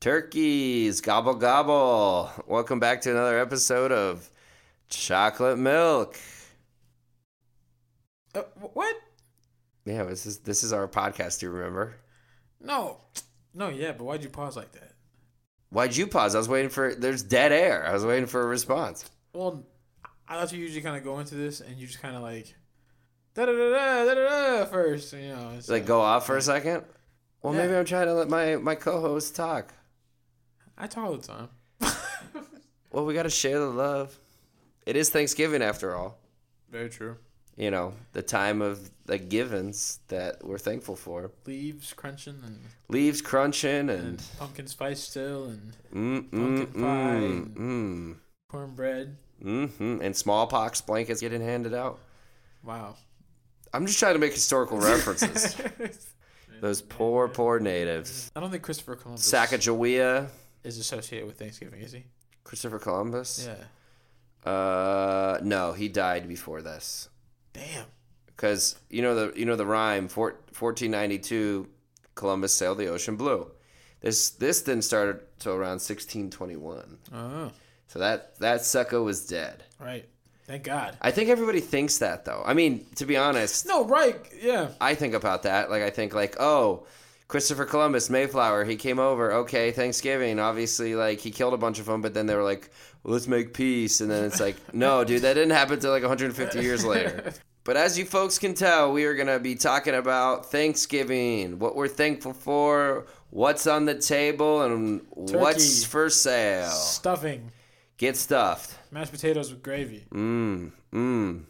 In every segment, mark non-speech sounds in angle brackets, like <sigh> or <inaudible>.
Turkeys, gobble gobble. Welcome back to another episode of Chocolate Milk. Uh, what? Yeah, this is this is our podcast. Do you remember? No, no, yeah, but why'd you pause like that? Why'd you pause? I was waiting for. There's dead air. I was waiting for a response. Well, I thought you usually kind of go into this and you just kind of like da da da da da da first, you know. It's Like go off for a second. Well, Yeah. maybe I'm trying to let my my co-host talk. I talk all the time. <laughs> Well, we got to share the love. It is Thanksgiving after all. Very true. You know, the time of the givens that we're thankful for. Leaves crunching and, Leaves crunching and and pumpkin spice still and mm pumpkin mm pie. mm cornbread. mm and smallpox blankets getting handed out. Wow. I'm just trying to make historical <laughs> references. <laughs> Those poor, poor natives. I don't think Christopher Columbus Sacagawea, is associated with Thanksgiving, is he? Christopher Columbus. Yeah. Uh, no, he died before this. Damn. because you know the you know the rhyme four, 1492 Columbus sailed the ocean blue. This this didn't start till around 1621. Oh, So that that sucker was dead. right. Thank God. I think everybody thinks that though. I mean, to be honest, No, right. Yeah. I think about that. Like I think like, oh, Christopher Columbus, Mayflower, he came over. Okay, Thanksgiving. Obviously, like he killed a bunch of them, but then they were like, well, let's make peace. And then it's like, <laughs> no, dude, that didn't happen till like 150 years later. But as you folks can tell, we are gonna be talking about Thanksgiving, what we're thankful for, what's on the table, and what's for sale. Stuffing. Get stuffed. Mashed potatoes with gravy. Mmm. Mmm.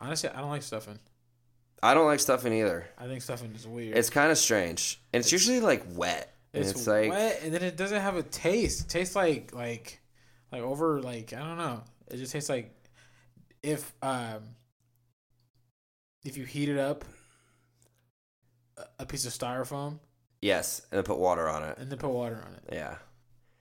Honestly, I don't like stuffing. I don't like stuffing either. I think stuffing is weird. It's kind of strange, and it's, usually like wet. It's, it's, like wet and then it doesn't have a taste. It tastes like like like over like I don't know. It just tastes like if um if you heat it up a- a piece of styrofoam yes, and then put water on it. and then put water on it. Yeah,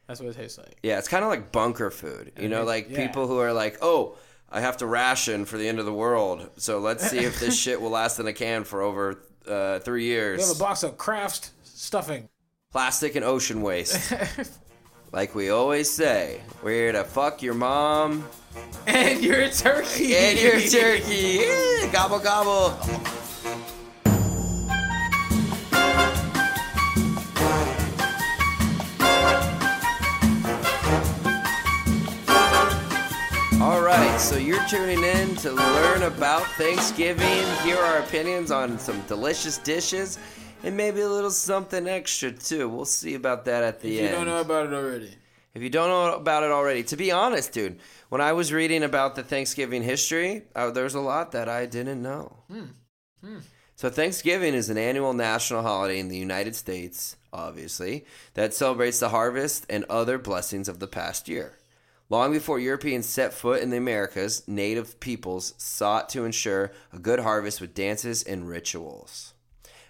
That's what it tastes like. yeah. It's kind of like bunker food. You And know, it- like yeah. people who are like, oh. I have to ration for the end of the world, so let's see if this <laughs> shit will last in a can for over uh, three We have a box of Kraft stuffing. Plastic and ocean waste. <laughs> like we always say, we're here to fuck your mom and your turkey. and your turkey. <laughs> Yeah, gobble gobble. So you're tuning in to learn about Thanksgiving, hear our opinions on some delicious dishes, and maybe a little something extra too. We'll see about that at the end. If you don't know about it already. If you don't know about it already, to be honest, dude, when I was reading about the Thanksgiving history, uh, there's a lot that I didn't know. So, Thanksgiving is an annual national holiday in the United States, obviously, that celebrates the harvest and other blessings of the past year. Long before Europeans set foot in the Americas, native peoples sought to ensure a good harvest with dances and rituals.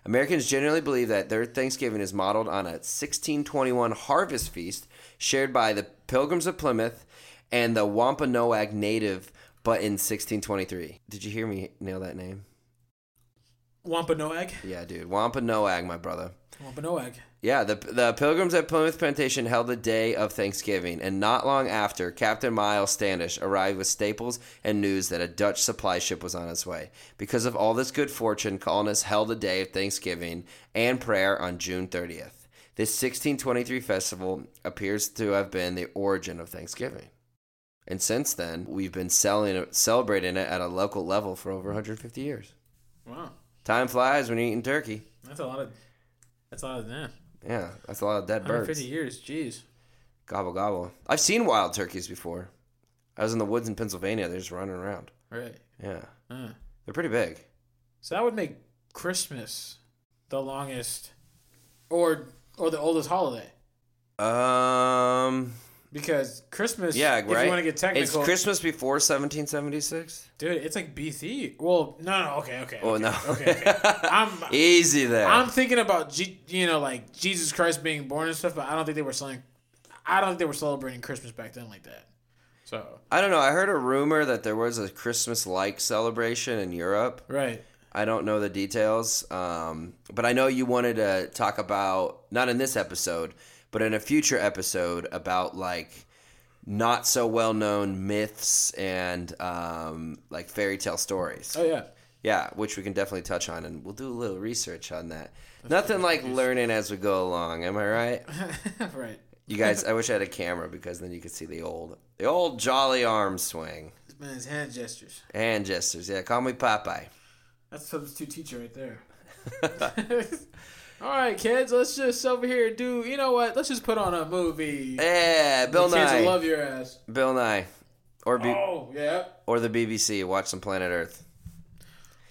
Americans generally believe that their Thanksgiving is modeled on a 1621 harvest feast shared by the Pilgrims of Plymouth and the Wampanoag native, but in 1623. Did you hear me nail that name? Wampanoag. Yeah, dude. Wampanoag, my brother. Wampanoag. Yeah, the the Pilgrims at Plymouth Plantation held the day of Thanksgiving, and not long after, Captain Miles Standish arrived with staples and news that a Dutch supply ship was on its way. Because of all this good fortune, colonists held a day of Thanksgiving and prayer on June 30th. This 1623 festival appears to have been the origin of Thanksgiving. And since then, we've been selling celebrating it at a local level for over 150 years. Wow. Time flies when you're eating turkey. That's a lot of that's a lot of yeah. Yeah, that's a lot of dead birds. 150 years, jeez. Gobble gobble. I've seen wild turkeys before. I was in the woods in Pennsylvania. They're just running around. Right. Yeah, Uh. they're pretty big. So that would make Christmas the longest or or the oldest holiday. Um, Because Christmas yeah, if right. you want to get technical it's Christmas before 1776. dude, it's like BC. Well, no, no, okay, okay. Oh okay, no, Okay, okay. <laughs> I'm easy there. I'm thinking about G, you know like Jesus Christ being born and stuff, but I don't think they were selling I don't think they were celebrating Christmas back then like that. So, I don't know. I heard a rumor that there was a Christmas-like celebration in Europe. right. I don't know the details, um, but I know you wanted to talk about not in this episode, but in a future episode about like not so well known myths and um, like fairy tale stories. Oh yeah. Yeah, which we can definitely touch on, and we'll do a little research on that. Nothing like learning as we go along. Am I right? <laughs> right. You guys, I wish I had a camera because then you could see the old, the old jolly arm swing, This man's hand gestures. hand gestures. Yeah, call me Popeye. That's substitute teacher right there. <laughs> <laughs> All right, kids, let's just over here do. You know what? Let's just put on a movie. Yeah, Bill the kids will love your ass. Bill Nye, or B- Oh yeah. or the BBC. Watch some Planet Earth.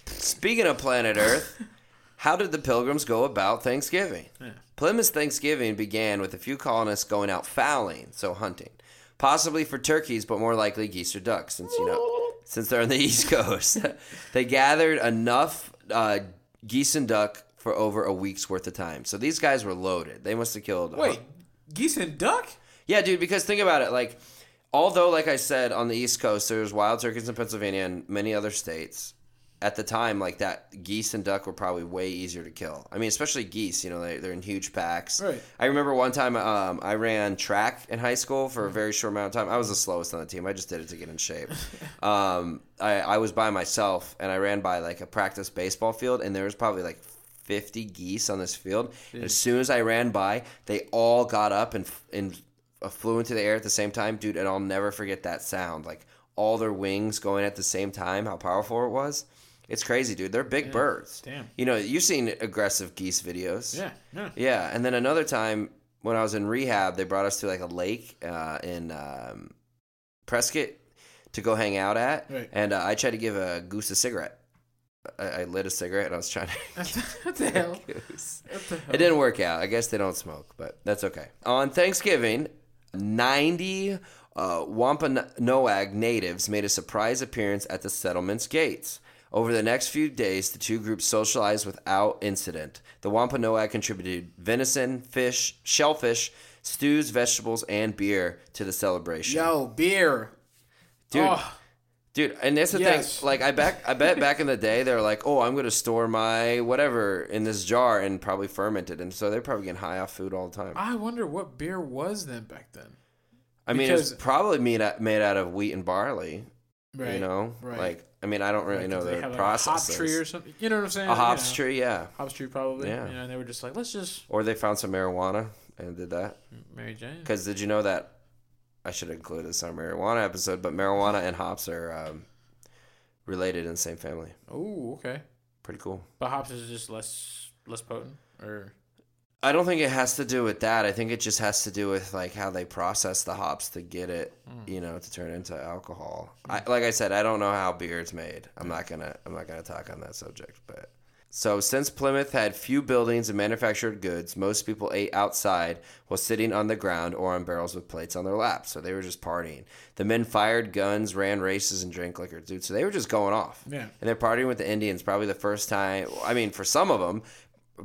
Speaking of Planet Earth, <laughs> how did the Pilgrims go about Thanksgiving? Yeah. Plymouth's Thanksgiving began with a few colonists going out fowling, so hunting, possibly for turkeys, but more likely geese or ducks, since you know, since they're on the <laughs> East Coast. <laughs> they gathered enough uh, geese and duck for over a week's worth of time. So these guys were loaded. They must have killed. Wait, geese and duck? Yeah, dude, because think about it. Like, although, like I said, on the East Coast, there's wild turkeys in Pennsylvania and many other states. At the time, like that, geese and duck were probably way easier to kill. I mean, especially geese. You know, they, they're in huge packs. Right. I remember one time um, I ran track in high school for a very short amount of time. I was the slowest on the team. I just did it to get in shape. <laughs> um, I, I was by myself and I ran by like a practice baseball field, and there was probably like 50 geese on this field. As soon as I ran by, they all got up and and uh, flew into the air at the same time, dude. And I'll never forget that sound, like all their wings going at the same time. How powerful it was! It's crazy, dude. They're big birds. Damn. You know, you've seen aggressive geese videos. Yeah. Yeah. Yeah, and then another time when I was in rehab, they brought us to like a lake uh, in um, Prescott to go hang out at, Right. and uh, I tried to give a goose a cigarette. I, I lit a cigarette and I was trying to. what the <laughs> hell? goose. What the hell? It didn't work out. I guess they don't smoke, but that's okay. On Thanksgiving, 90 uh, Wampanoag natives made a surprise appearance at the settlement's gates. Over the next few days, the two groups socialized without incident. The Wampanoag contributed venison, fish, shellfish, stews, vegetables, and beer to the celebration. Yo, beer. Dude, Oh, Dude, and that's the Yes. thing. Like, I back, I bet back in the day, they're like, "Oh, I'm going to store my whatever in this jar and probably ferment it," and so they're probably getting high off food all the time. I wonder what beer was then back then. I mean, it's probably made out, made out of wheat and barley. Right. You know, right. like I mean, I don't really Like, know the like, process. Hop tree or something. You know what I'm saying? a hops You know, tree, yeah. Hops tree, probably. Yeah. You know, and they were just like, let's just Or they found some marijuana and did that. Mary Jane. Because did you know that? I should include this on our marijuana episode, but marijuana and hops are um, related in the same family. Oh, okay. Pretty cool. But hops is just less less potent, or I don't think it has to do with that. I think it just has to do with like how they process the hops to get it, you know, to turn into alcohol. I, like I said, I don't know how beer is made. I'm not gonna I'm not gonna talk on that subject. But so since Plymouth had few buildings and manufactured goods, most people ate outside while sitting on the ground or on barrels with plates on their laps. So they were just partying. The men fired guns, ran races, and drank liquor, dude. So they were just going off. Yeah. And they're partying with the Indians. Probably the first time. I mean, for some of them,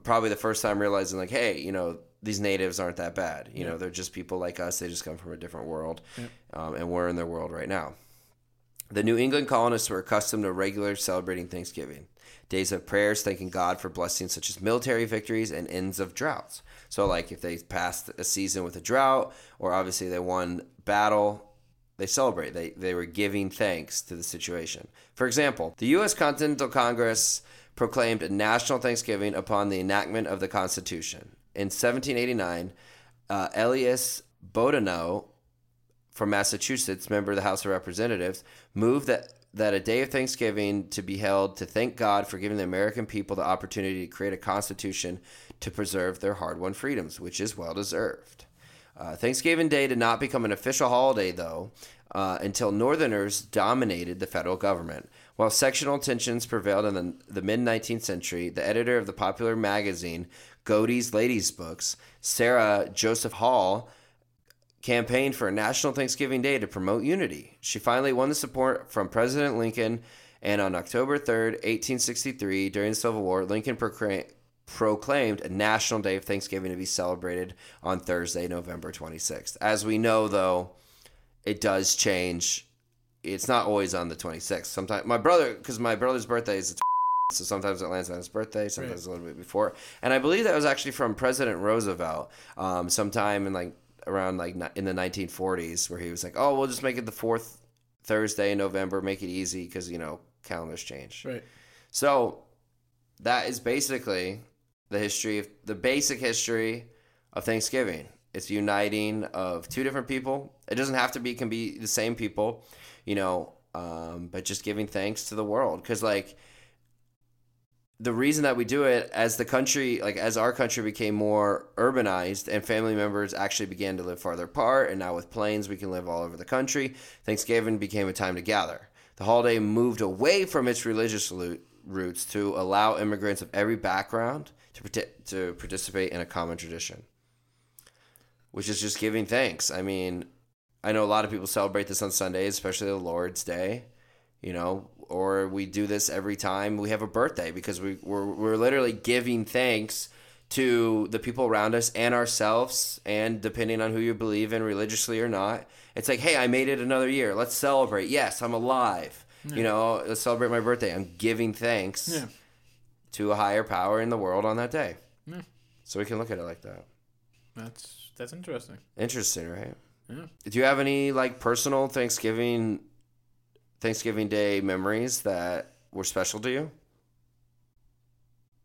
probably the first time realizing like hey you know these natives aren't that bad you know they're just people like us they just come from a different world um, and we're in their world right now the new england colonists were accustomed to regular celebrating thanksgiving days of prayers thanking god for blessings such as military victories and ends of droughts so like if they passed a season with a drought or obviously they won battle they celebrate. They, they were giving thanks to the situation. For example, the U.S. Continental Congress proclaimed a national Thanksgiving upon the enactment of the Constitution. In 1789, uh, Elias Boudinot from Massachusetts, member of the House of Representatives, moved that, that a day of Thanksgiving to be held to thank God for giving the American people the opportunity to create a constitution to preserve their hard won freedoms, which is well deserved. Uh, Thanksgiving Day did not become an official holiday, though, uh, until Northerners dominated the federal government. While sectional tensions prevailed in the, the mid 19th century, the editor of the popular magazine Godey's Ladies' Books, Sarah Joseph Hall, campaigned for a national Thanksgiving Day to promote unity. She finally won the support from President Lincoln, and on October 3rd, 1863, during the Civil War, Lincoln proclaimed proclaimed a national day of Thanksgiving to be celebrated on Thursday, November 26th. As we know, though, it does change. It's not always on the 26th. Sometimes my brother, because my brother's birthday is the So sometimes it lands on his birthday, sometimes a little bit before. And I believe that was actually from President Roosevelt, um, sometime in like around like in the 1940s, where he was like, "Oh, we'll just make it the fourth Thursday in November, make it easy because you know calendars change." Right. So that is basically the history of the basic history of Thanksgiving. It's uniting of two different people. It doesn't have to be can be the same people, you know, um, but just giving thanks to the world because like the reason that we do it as the country like as our country became more urbanized and family members actually began to live farther apart and now with planes we can live all over the country thanksgiving became a time to gather. The holiday moved away from its religious roots to allow immigrants of every background to, to participate in a common tradition which is just giving thanks. I mean i know a lot of people celebrate this on sundays especially the lord's day you know, or we do this every time we have a birthday because we, we're, we're literally giving thanks to the people around us and ourselves. And depending on who you believe in religiously or not, it's like, hey, I made it another year. Let's celebrate. Yes, I'm alive. You know, let's celebrate my birthday. I'm giving thanks Yeah. to a higher power in the world on that day. Yeah. So we can look at it like that. That's that's interesting. Interesting, right? Yeah. Do you have any like personal Thanksgiving Thanksgiving Day memories that were special to you?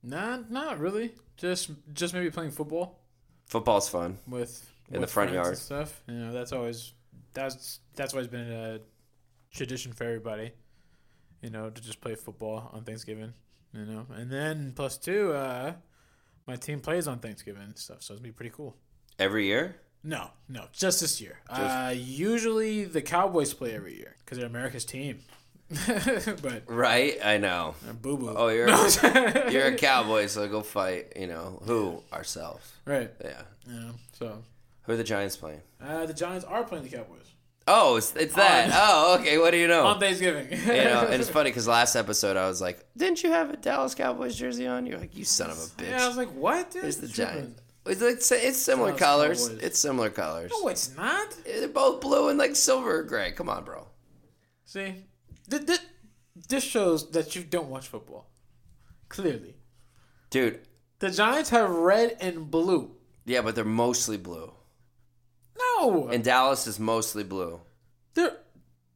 Not not really. Just just maybe playing football Football's fun. with In the front yard. stuff. You know, that's always that's that's always been a tradition for everybody. You know, to just play football on Thanksgiving. You know, and then plus two, uh, my team plays on Thanksgiving and stuff, so it's gonna be pretty cool. Every year? No, no, just this year. Uh, usually the Cowboys play every year because they're America's team. <laughs> but Right, I know. uh, boo boo. Oh, you're <laughs> you're a <laughs> cowboy, so go fight. You know who? Ourselves. right. Yeah. Yeah. So Who are the Giants playing? uh, the Giants are playing the Cowboys Oh, it's, it's that. oh, okay. What do you know? on Thanksgiving. you know, and it's funny because last episode I was like, "Didn't you have a Dallas Cowboys jersey on?" You're like, "You son of a bitch." Yeah, I was like, what? Dude? it's the. Giants. It's it's similar Dallas colors. Cowboys. It's similar colors. No, it's not. They're both blue and like silver or gray. Come on, bro. See, th- th- this shows that you don't watch football. Clearly, Dude, the Giants have red and blue. yeah, but they're mostly blue. No, And Dallas is mostly blue. they're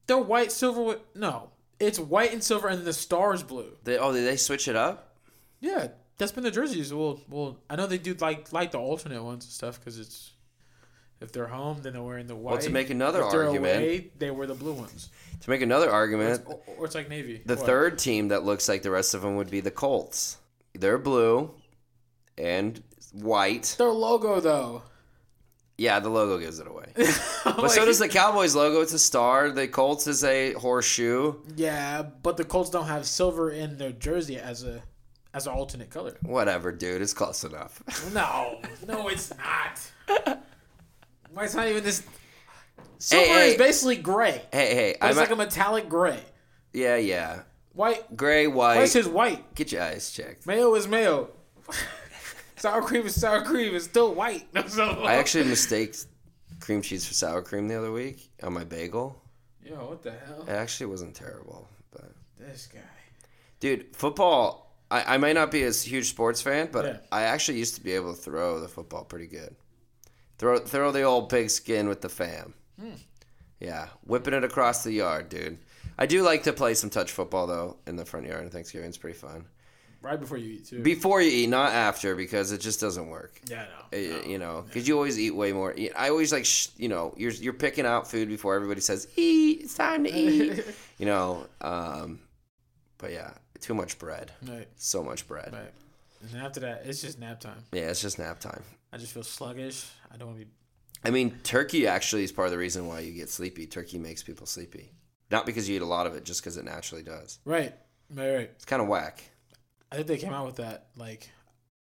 they're white, silver. With, no, it's white and silver, and the stars blue. They oh, did they switch it up? Yeah, that's been the jerseys. Well, well, I know they do like like the alternate ones and stuff because it's if they're home, then they're wearing the white. Well, to make another if they're argument, away, they wear the blue ones. to make another Or argument, it's, or it's like navy. the What? third team that looks like the rest of them would be the Colts. They're blue and white. Their logo though. Yeah, the logo gives it away. <laughs> But so does the Cowboys logo. It's a star. The Colts is a horseshoe. Yeah, but the Colts don't have silver in their jersey as a as an alternate color. Whatever, dude. It's close enough. <laughs> No, no, it's not. Why it's not even this? Silver hey. is basically gray. hey, hey. It's like a metallic gray. yeah, yeah. White. Gray, White white. is white. Get your eyes checked. Mayo is mayo. <laughs> sour cream is sour cream. It's still white. <laughs> So, I actually mistaked cream cheese for sour cream the other week on my bagel. Yo, what the hell? It actually wasn't terrible, but This guy. dude, football. I, I might not be a huge sports fan, but Yeah. I actually used to be able to throw the football pretty good. Throw throw the old pigskin with the fam. Hmm. Yeah, whipping it across the yard, dude. I do like to play some touch football though in the front yard on Thanksgiving. It's pretty fun. Right before you eat too. Before you eat, not after, because it just doesn't work. yeah, no. Uh, You know, because you always eat way more. I always like, sh- you know, you're you're picking out food before everybody says eat. It's time to eat. <laughs> you know, um, but yeah, too much bread. Right, So much bread. right. And then after that, it's just nap time. Yeah, it's just nap time. I just feel sluggish. I don't want to be. I mean, turkey actually is part of the reason why you get sleepy. Turkey makes people sleepy, not because you eat a lot of it, just because it naturally does. Right, right, right. It's kind of whack. I think they came out with that like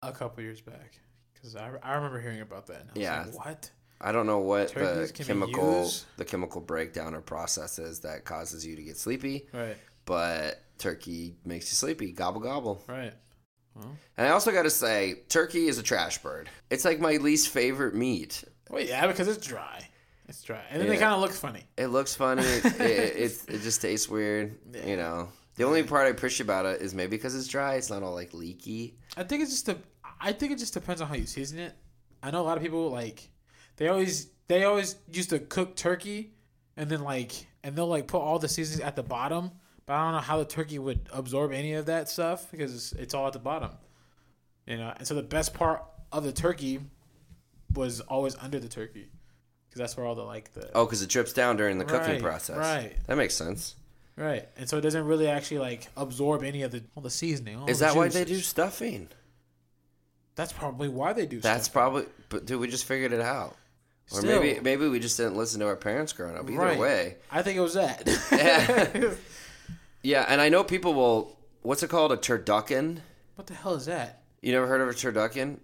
a couple years back because I, I remember hearing about that. And I was Yeah. like, what? I don't know what Turkeys the chemical the chemical breakdown or process is that causes you to get sleepy, Right, but turkey makes you sleepy. Gobble gobble. right. Well, And I also got to say, turkey is a trash bird. It's like my least favorite meat. well, yeah, because it's dry. It's dry, and then they kind of look funny. It looks funny. it, <laughs> it, it, it just tastes weird. Yeah. You know. The only part I appreciate about it is maybe because it's dry. It's not all like leaky. I think it's just a. I think it just depends on how you season it. I know a lot of people like they always they always used to cook turkey and then like and they'll like put all the seasonings at the bottom, but I don't know how the turkey would absorb any of that stuff because it's, it's all at the bottom. You know, and so the best part of the turkey was always under the turkey because that's where all the like the Oh, because it drips down during the cooking Right, process. right. That makes sense. right, and so it doesn't really actually like absorb any of the all the seasoning. all Is the that why they do juices. stuffing? That's probably why they do. That's stuff. probably. But dude, we just figured it out. Or Still. maybe maybe we just didn't listen to our parents growing up. Either way. I think it was that. Yeah. <laughs> <laughs> <laughs> Yeah, and I know people will. What's it called? A turducken. what the hell is that? You never heard of a turducken?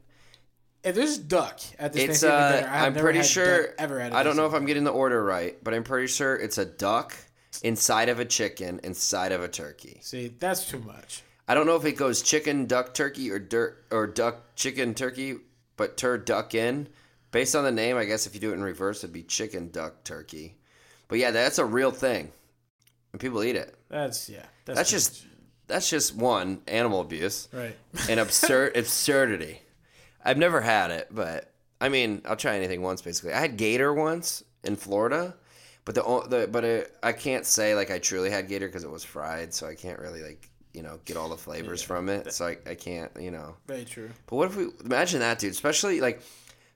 If there's duck at this It's. Thanksgiving Uh, dinner, I've I'm never pretty had sure. duck ever a I don't know if I'm getting the order right, but I'm pretty sure it's a duck inside of a chicken inside of a turkey. See, that's too much. I don't know if it goes chicken, duck, turkey, or dirt or duck, chicken, turkey, but turducken. Based on the name, I guess if you do it in reverse, it'd be chicken, duck, turkey. But yeah, that's a real thing, and people eat it. That's yeah. That's, That's just that's just one animal abuse right. <laughs> and absurd absurdity. I've never had it, but I mean, I'll try anything once. Basically, I had gator once in Florida, but the, the but it, I can't say like I truly had gator because it was fried, so I can't really like you know get all the flavors from it. So I, I can't you know. Very true. But what if we imagine that, dude? Especially like,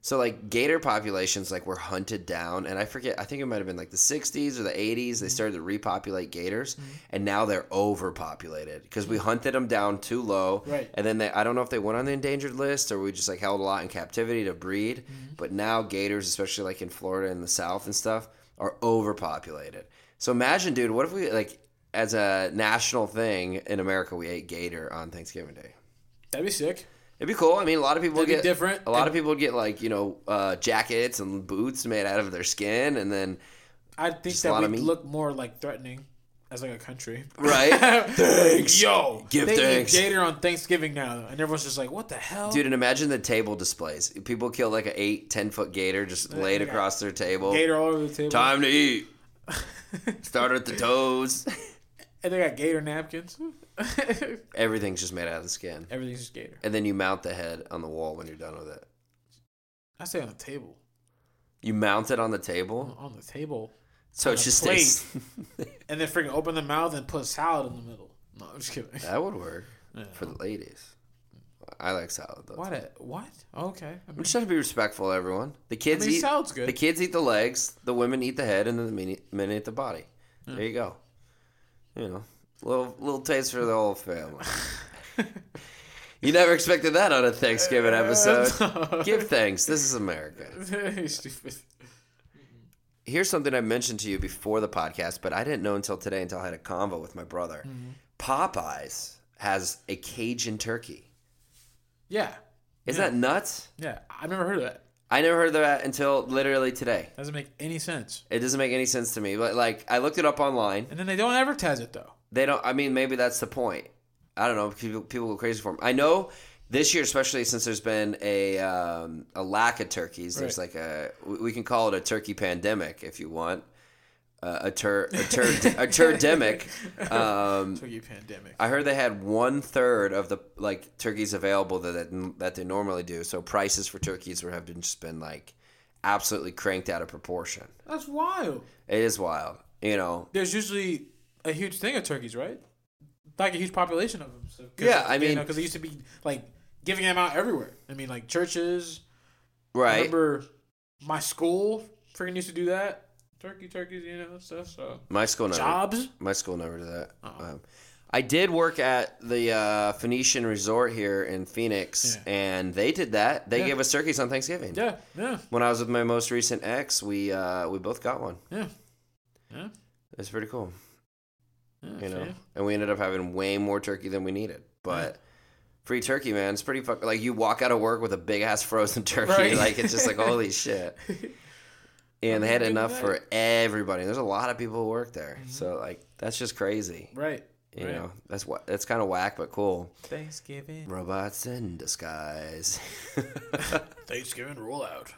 so like gator populations like were hunted down, and I forget. I think it might have been like the '60s or the '80s. They mm-hmm. started to repopulate gators, mm-hmm. and now they're overpopulated because we hunted them down too low. Right. And then they, I don't know if they went on the endangered list or we just like held a lot in captivity to breed. Mm-hmm. But now gators, especially like in Florida and the South and stuff, are overpopulated. So imagine, dude, what if we like as a national thing in America we ate gator on Thanksgiving Day? That'd be sick. It'd be cool. I mean, a lot of people That'd be get different. A lot And- of people would get like you know uh, jackets and boots made out of their skin, and then I think that would look more like threatening as like a country. right. <laughs> Thanks. Yo, Give they thanks. eat gator on Thanksgiving now, and everyone's just like, "What the hell?" Dude, and imagine the table displays. People kill like an eight, ten foot gator just laid across their table. gator all over the table. Time to eat. <laughs> Start at the toes. <laughs> and they got gator napkins. <laughs> Everything's just made out of the skin. Everything's just gator. And then you mount the head on the wall when you're done with it. I say on the table. You mount it on the table, On the table. so on it just plate. stays. <laughs> And then freaking open the mouth and put salad in the middle. No, I'm just kidding. that would work Yeah. for the ladies. I like salad though. What? A, what? Okay. I I'm mean, just trying to be respectful to everyone. The I kids mean eat salad's good. the kids eat the legs, the women eat the head, and then the men eat, men eat the body. There you go. You know, little little taste for the whole family. <laughs> you never expected that on a Thanksgiving uh, episode. <laughs> Give thanks. This is America. <laughs> Stupid. Here's something I mentioned to you before the podcast, but I didn't know until today until I had a convo with my brother. Mm-hmm. Popeyes has a Cajun turkey. Yeah. Isn't Yeah. that nuts? Yeah. I've never heard of that. I never heard of that until literally today. Doesn't make any sense. It doesn't make any sense to me. But like, I looked it up online. And then they don't advertise it though. They don't. I mean, maybe that's the point. I don't know. People, people go crazy for them. I know this year, especially since there's been a um, a lack of turkeys. There's like a we we can call it a turkey pandemic if you want. Uh, a tur a tur a turdemic. <laughs> Um, Turkey pandemic. I heard they had one third of the like turkeys available that, that that they normally do. So prices for turkeys were have been just been like absolutely cranked out of proportion. That's wild. It is wild, you know. There's usually a huge thing of turkeys, right? Like a huge population of them. So, Yeah, I mean- because they used to be like giving them out everywhere. I mean, like churches. I Right. remember my school freaking used to do that. Turkey, turkeys, you know, stuff. So My school never. jobs. My school never did that. Uh-uh. Um, I did work at the uh, Phoenician Resort here in Phoenix, Yeah. and they did that. They Yeah. gave us turkeys on Thanksgiving. Yeah, yeah, When I was with my most recent ex, we uh, we both got one. yeah, yeah. It's pretty cool, yeah you know. And we ended up having way more turkey than we needed, but. Free turkey, man. It's pretty fuck. Like you walk out of work with a big ass frozen <laughs> turkey. Right. Like it's just like holy <laughs> shit. And they had enough for everybody. There's a lot of people who work there, mm-hmm. so like that's just crazy. Right. You right. know, that's what that's kind of whack, but cool. Thanksgiving. Robots in disguise. <laughs> <laughs> Thanksgiving rollout.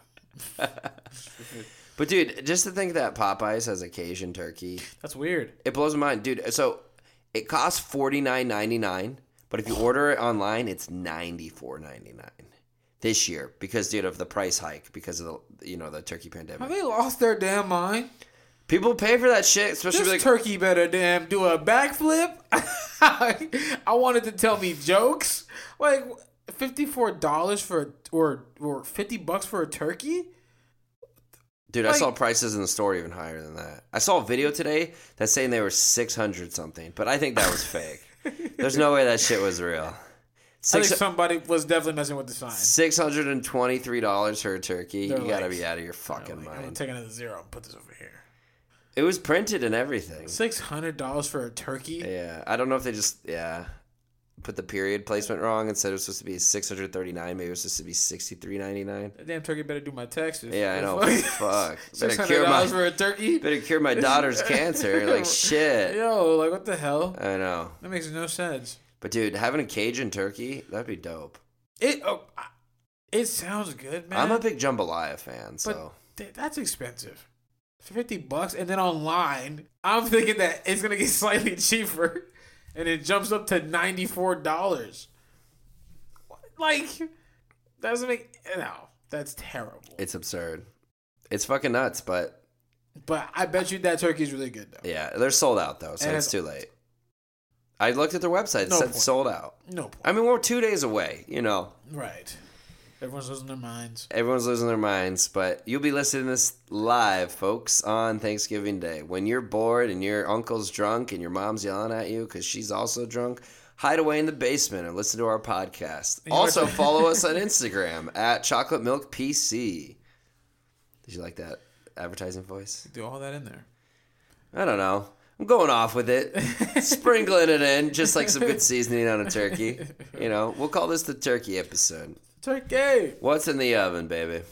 but dude, just to think that Popeyes has a Cajun turkey, That's weird. it blows my mind, dude. So It costs forty nine ninety nine, but if you order it online, it's ninety four ninety nine this year because dude of the price hike because of the you know the turkey pandemic. Have they lost their damn mind? People pay for that shit, especially This like turkey better damn do a backflip. <laughs> I wanted to tell me jokes. Like fifty four dollars for a, or or fifty bucks for a turkey. Dude, I saw prices in the store even higher than that. I saw a video today that's saying they were six hundred something, but I think that was fake. <laughs> There's no way that shit was real. I Six think somebody was definitely messing with the sign. six hundred and twenty three dollars for a turkey. They're you gotta be out of your fucking Like, I'm gonna take another zero and put this over here. It was printed and everything. Six hundred dollars for a turkey. Yeah, I don't know if they just yeah put the period placement wrong and said it was supposed to be six hundred thirty nine. Maybe it was supposed to be sixty three ninety nine. That damn turkey better do my taxes. Yeah, I know. Fuck. <laughs> Six hundred dollars for a turkey. <laughs> better cure my daughter's <laughs> cancer. Like shit. Yo, like what the hell? I know. That makes no sense. But dude, having a Cajun turkey, that'd be dope. It oh, it sounds good, man. I'm a big jambalaya fan, so Th- that's expensive. Fifty bucks, and then online, I'm thinking that it's gonna get <laughs> slightly cheaper, and it jumps up to ninety four dollars. Like, that doesn't make no. That's terrible. it's absurd. It's fucking nuts, but But I bet you that turkey's really good though. yeah, they're sold out though, so And it's it's- too late. I looked at their website; it No said point. sold out. No point. I mean, we're two days away. You know, right. Everyone's losing their minds. everyone's losing their minds, but you'll be listening to this live, folks, on Thanksgiving Day. When you're bored and your uncle's drunk and your mom's yelling at you because she's also drunk, hide away in the basement and listen to our podcast. <laughs> Also, follow us on Instagram at Chocolate Milk PC. Did you like that advertising voice? Do all that in there. I don't know. I'm going off with it, sprinkling it in, just like some good <laughs> seasoning on a turkey. You know, we'll call this the turkey episode. Turkey. What's in the oven, baby?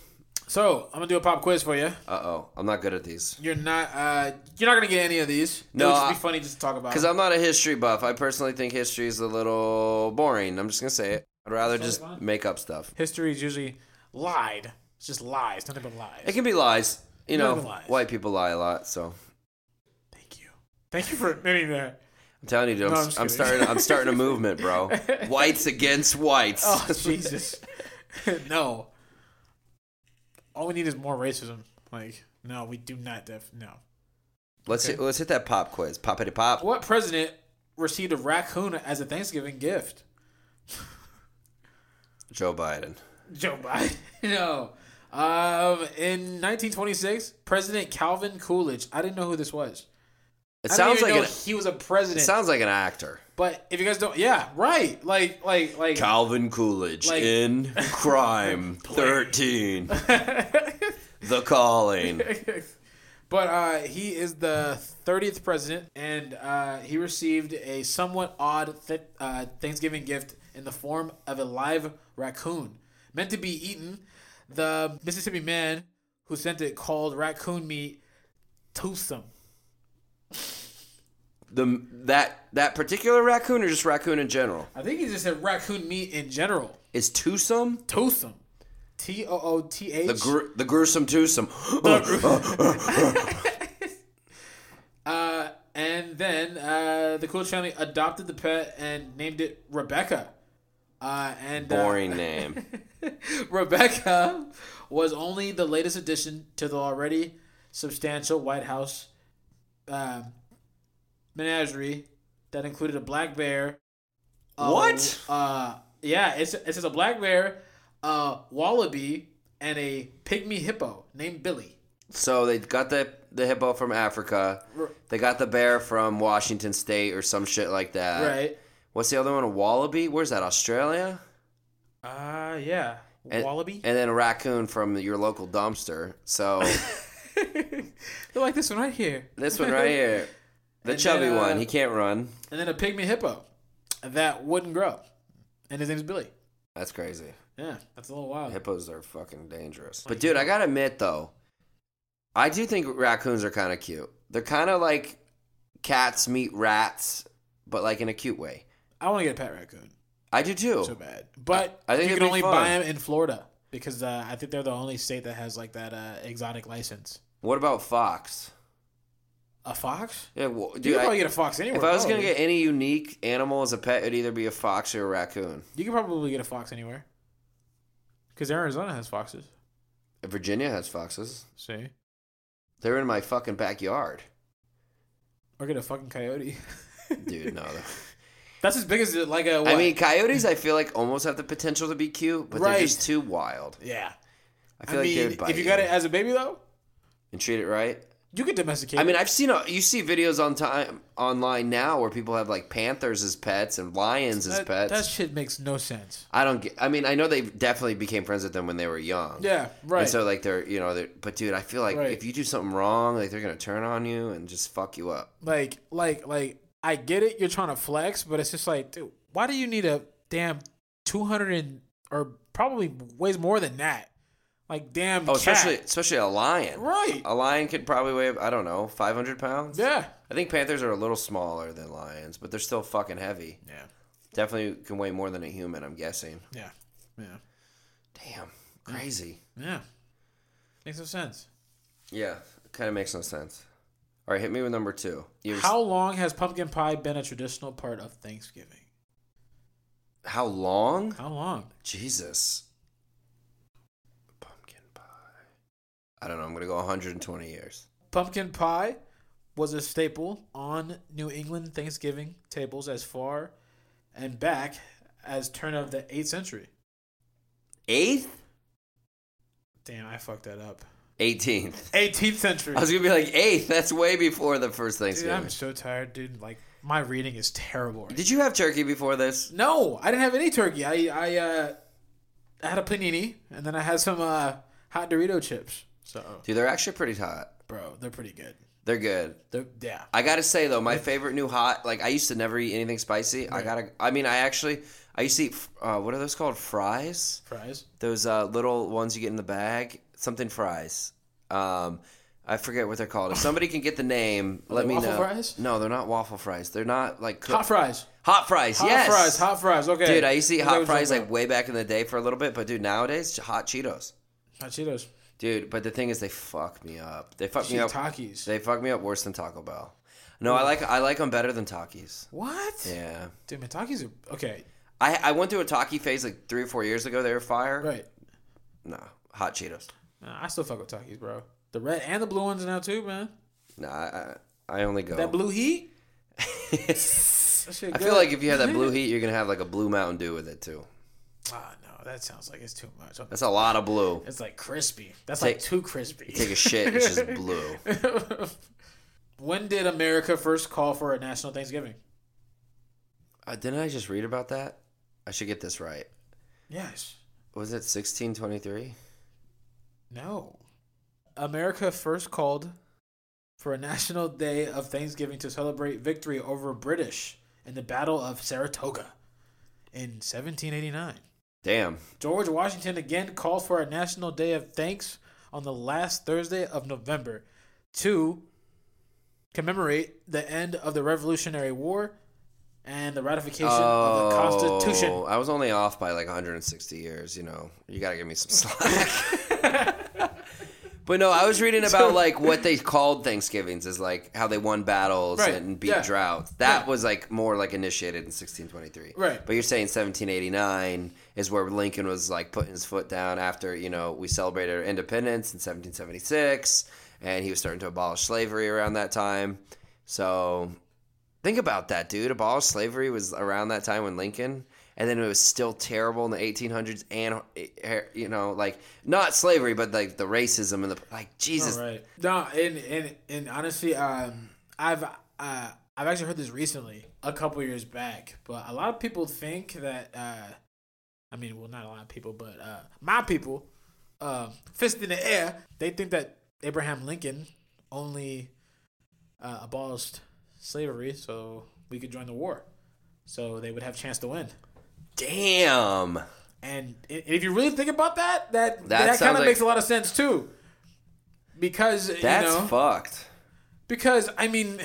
So I'm gonna do a pop quiz for you. Uh oh, I'm not good at these. You're not. Uh, you're not gonna get any of these. No, it would just I- be funny just to talk about. Because I'm not a history buff. I personally think history is a little boring. I'm just gonna say it. I'd rather just fine. make up stuff. history is usually lied. It's just lies, nothing but lies. It can be lies. You know, lies. white people lie a lot. So Thank you. For admitting that. I'm telling you, dude, I'm, No, I'm I'm starting. I'm starting a movement, bro. <laughs> Whites against whites. Oh Jesus. <laughs> no. All we need is more racism. Like, no, we do not. Def no. let's okay. hit, let's hit that pop quiz. Pop it, pop. What president received a raccoon as a Thanksgiving gift? Joe Biden. Joe <laughs> Biden. no. Um, in 1926, President Calvin Coolidge. I didn't know who this was. It sounds like an. he was a It president. sounds like an actor. but if you guys don't, yeah, right. Like, like, like. Calvin Coolidge Like- in <laughs> Crime 13. <laughs> the Calling. but uh, he is the 30th president, and uh, he received a somewhat odd th- uh, Thanksgiving gift in the form of a live raccoon. Meant to be eaten, the Mississippi man who sent it called raccoon meat toothsome. The that that particular raccoon or just raccoon in general? I think he just said raccoon meat in general. Is twosome Toothsome. T O O T H. the gr- the gruesome twosome? <laughs> <laughs> Uh, and then uh, the Coolidge family adopted the pet and named it Rebecca. Uh, and uh, Boring <laughs> name. Rebecca was only the latest addition to the already substantial White House um, menagerie that included a black bear. What? Uh, yeah, it's it says a black bear, a wallaby, and a pygmy hippo named Billy. So they got the the hippo from Africa. They got the bear from Washington State or some shit like that. right. What's the other one? A wallaby? Where's that? Australia? Uh, yeah. And, wallaby. And then a raccoon from your local dumpster. So <laughs> like this one right here. this one <laughs> right here, the And chubby then, uh, one, he can't run. And then a pygmy hippo that wouldn't grow. And his name's Billy. That's crazy. Yeah, that's a little wild. Hippos are fucking dangerous. But dude, I gotta admit though, I do think raccoons are kind of cute. They're kind of like cats meet rats, but like in a cute way. I want to get a pet raccoon I do too. so bad. But I think you it'd can be only fun. buy them in Florida because uh, I think they're the only state that has like that uh, exotic license. What about fox? A fox? Yeah, well, You dude, could probably I, get a fox anywhere. if I was gonna get any unique animal as a pet, it'd either be a fox or a raccoon. you could probably get a fox anywhere. Because Arizona has foxes. Virginia has foxes. See, They're in my fucking backyard, or get a fucking coyote. <laughs> dude. No, That's as big as like a. What? I mean coyotes. I feel like almost have the potential to be cute, but they're just too wild. yeah. I I, feel like mean, if you got it as a baby though, and treat it right. you could domesticate. I mean, I've seen a, you see videos on time online now where people have like panthers as pets and lions as that, pets. that shit makes no sense. I don't get. I mean, I know they definitely became friends with them when they were young. Yeah, right. And so like they're you know they're, but dude, I feel like Right. if you do something wrong, like they're gonna turn on you and just fuck you up. like, like, like, I get it. You're trying to flex, but it's just like, dude, why do you need a damn two hundred and or probably weighs more than that? Like, damn. Oh, cat. especially especially a lion. right. A lion could probably weigh I don't know five hundred pounds. Yeah. I think panthers are a little smaller than lions, but they're still fucking heavy. Yeah. Definitely can weigh more than a human. I'm guessing. Yeah. Yeah. Damn, crazy. Yeah. Makes no sense. Yeah, kind of makes no sense. All right, hit me with number two. How long has pumpkin pie been a traditional part of Thanksgiving? how long? How long? Jesus. Pumpkin pie. I don't know. I'm gonna go 120 years. Pumpkin pie was a staple on New England Thanksgiving tables as far and back as turn of the 8th century. Eighth, Damn, I fucked that up. 18th. 18th century. I was gonna be like eighth. That's way before the first Dude, Thanksgiving. I'm so tired, dude. Like my reading is terrible. right Did you have turkey before this? No, I didn't have any turkey. I I uh I had a panini and then I had some uh hot Dorito chips. So, Dude, they're actually pretty hot. bro, they're pretty good. They're good. They're yeah. I gotta say though, my favorite new hot. Like I used to never eat anything spicy. I gotta. I mean, I actually. I used to eat. Uh, what are those called? Fries. Fries. Those uh, little ones you get in the bag. Something fries. Um, I forget what they're called. If somebody can get the name, let me waffle know. fries? No, they're not waffle fries. They're not like cook- Hot fries. Hot fries. Hot yes. fries. Hot fries. Okay. Dude, I used to eat hot fries like way back in the day for a little bit, but dude, nowadays hot Cheetos. hot Cheetos. Dude, but the thing is, they fuck me up. They fuck me up. Takis. They fuck me up worse than Taco Bell. No, I like I like them better than Takis. What? Yeah. Dude, man, Takis are okay. I I went through a Taki phase like three or four years ago. They were fire. Right. No, hot Cheetos. Nah, I still fuck with Takis, bro. The red and the blue ones now too, man. No, I I, I only go. That blue heat. <laughs> I feel like if you have that blue <laughs> heat, you're gonna have like a blue Mountain Dew with it too. Ah, no, that sounds like it's too much. That's a lot of blue. <laughs> It's like crispy. That's Take- like too crispy. Take a shit, it's just <laughs> blue. when did America first call for a national Thanksgiving? Uh, didn't I just read about that? I should get this right. Yes. Was it 1623? No. America first called for a national day of Thanksgiving to celebrate victory over British in the Battle of Saratoga in 1789. Damn. George Washington again called for a national day of thanks on the last Thursday of November to commemorate the end of the Revolutionary War and the ratification of the oh, Constitution. Oh, I was only off by like 160 years. You know, you gotta give me some slack. <laughs> but no, I was reading about like what they called Thanksgivings is like how they won battles Right, and beat yeah. droughts. That Yeah. was like more like initiated in 1623. Right. But you're saying 1789 is where Lincoln was like putting his foot down after you know we celebrated our independence in 1776, and he was starting to abolish slavery around that time. So Think about that, dude. Abolish slavery was around that time when Lincoln, and then it was still terrible in the 1800s, and eh, you know, like not slavery, but like the racism and the like. Jesus, All right. No, and and and honestly, um, I've uh, I've actually heard this recently, a couple years back, but a lot of people think that, uh, I mean, well, not a lot of people, but uh, my people, uh, fist in the air, they think that Abraham Lincoln only uh, abolished slavery so we could join the war, so they would have a chance to win. damn. And if you really think about that, that That that, kind of like- makes a lot of sense too. Because That's you know, fucked. because I mean,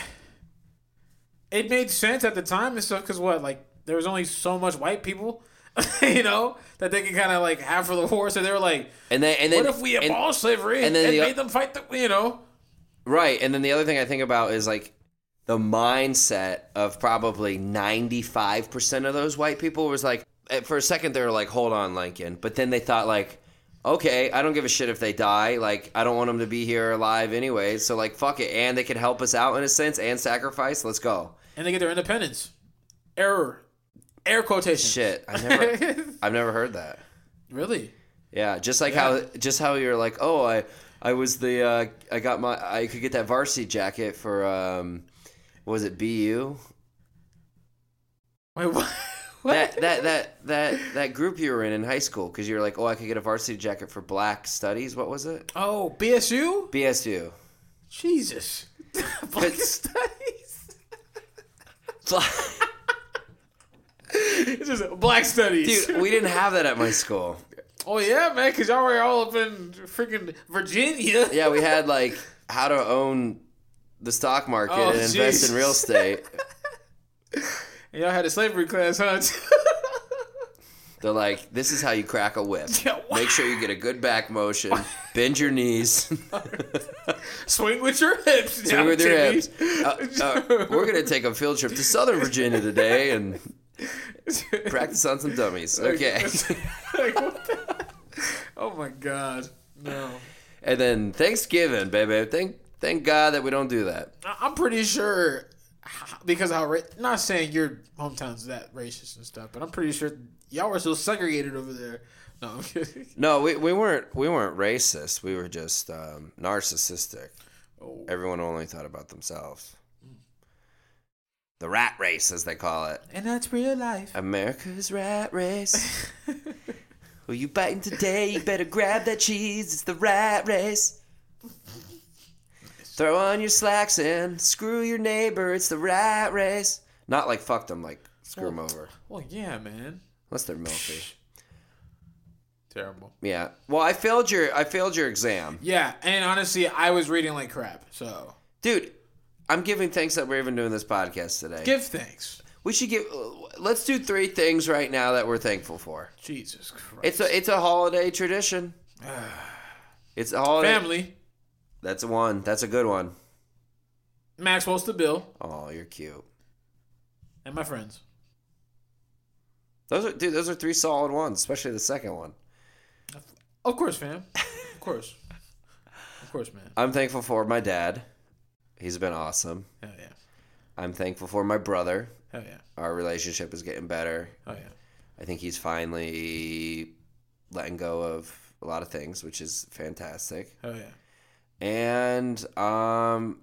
it made sense at the time and stuff. Because what, like, there was only so much white people, <laughs> you know, that they could kind of like have for the war. So they were like, And then, and then, what if we and, abolished slavery and and, then and the- made them fight the, you know? Right. And then the other thing I think about is like the mindset of probably 95% of those white people was like, eh, for a second, they were like, hold on, Lincoln. But then they thought, like, okay, I don't give a shit if they die. Like, I don't want them to be here alive anyway. So, like, fuck it. And they could help us out in a sense and sacrifice. Let's go. And they get their independence. Error. Air quotation. Shit. I never, <laughs> I've never heard that. Really? Yeah, just like Yeah. how just how you're like, oh, I I was the uh, I got my I could get that varsity jacket for um, what was it BU? Wait, what? <laughs> That that that that that group you were in in high school because you were like, oh, I could get a varsity jacket for Black Studies. What was it? Oh, BSU? BSU. Jesus. <laughs> Black studies. <laughs> It's just black studies. Dude, we didn't have that at my school. Oh yeah, man, because y'all were all up in freaking Virginia. Yeah, we had <laughs> like how to own the stock market Oh, and invest in real estate. And <laughs> y'all had a slavery class, huh? They're like, this is how you crack a whip. Yeah, wow. Make sure you get a good back motion, bend your knees, Swing with your hips. swing with your hips. Uh, uh, we're gonna take a field trip to Southern Virginia today and practice on some dummies. Okay. <laughs> Like, the- <laughs> oh my god, no. and then Thanksgiving, baby. Thank thank God that we don't do that. I'm pretty sure because how ra- not saying your hometown's that racist and stuff, but I'm pretty sure y'all were so segregated over there. No, I'm kidding. No, we, we weren't we weren't racist. We were just um, narcissistic. Oh. Everyone only thought about themselves. The rat race, as they call it. And that's real life. America's <laughs> rat race. Who you biting today? You better grab that cheese. It's the rat race. Throw on your slacks and screw your neighbor. It's the rat race. Not like fuck them, like screw them over. Well, yeah, man. Unless they're milky. Terrible. Yeah. Well, I failed your I failed your exam, Yeah, and honestly, I was reading like crap. So dude. I'm giving thanks that we're even doing this podcast today. give thanks. we should give. Let's do three things right now that we're thankful for. Jesus Christ. It's a it's a holiday tradition. <sighs> It's a holiday. family. That's a one. That's a good one. Maxwell Stabil Oh, you're cute. and my friends. Those are dude. Those are three solid ones, especially the second one. Of course, fam. Of course. Of course, man. I'm thankful for my dad. He's been awesome. Hell yeah. I'm thankful for my brother. Hell yeah. Our relationship is getting better. Oh yeah. I think he's finally letting go of a lot of things, which is fantastic. Hell yeah. And um,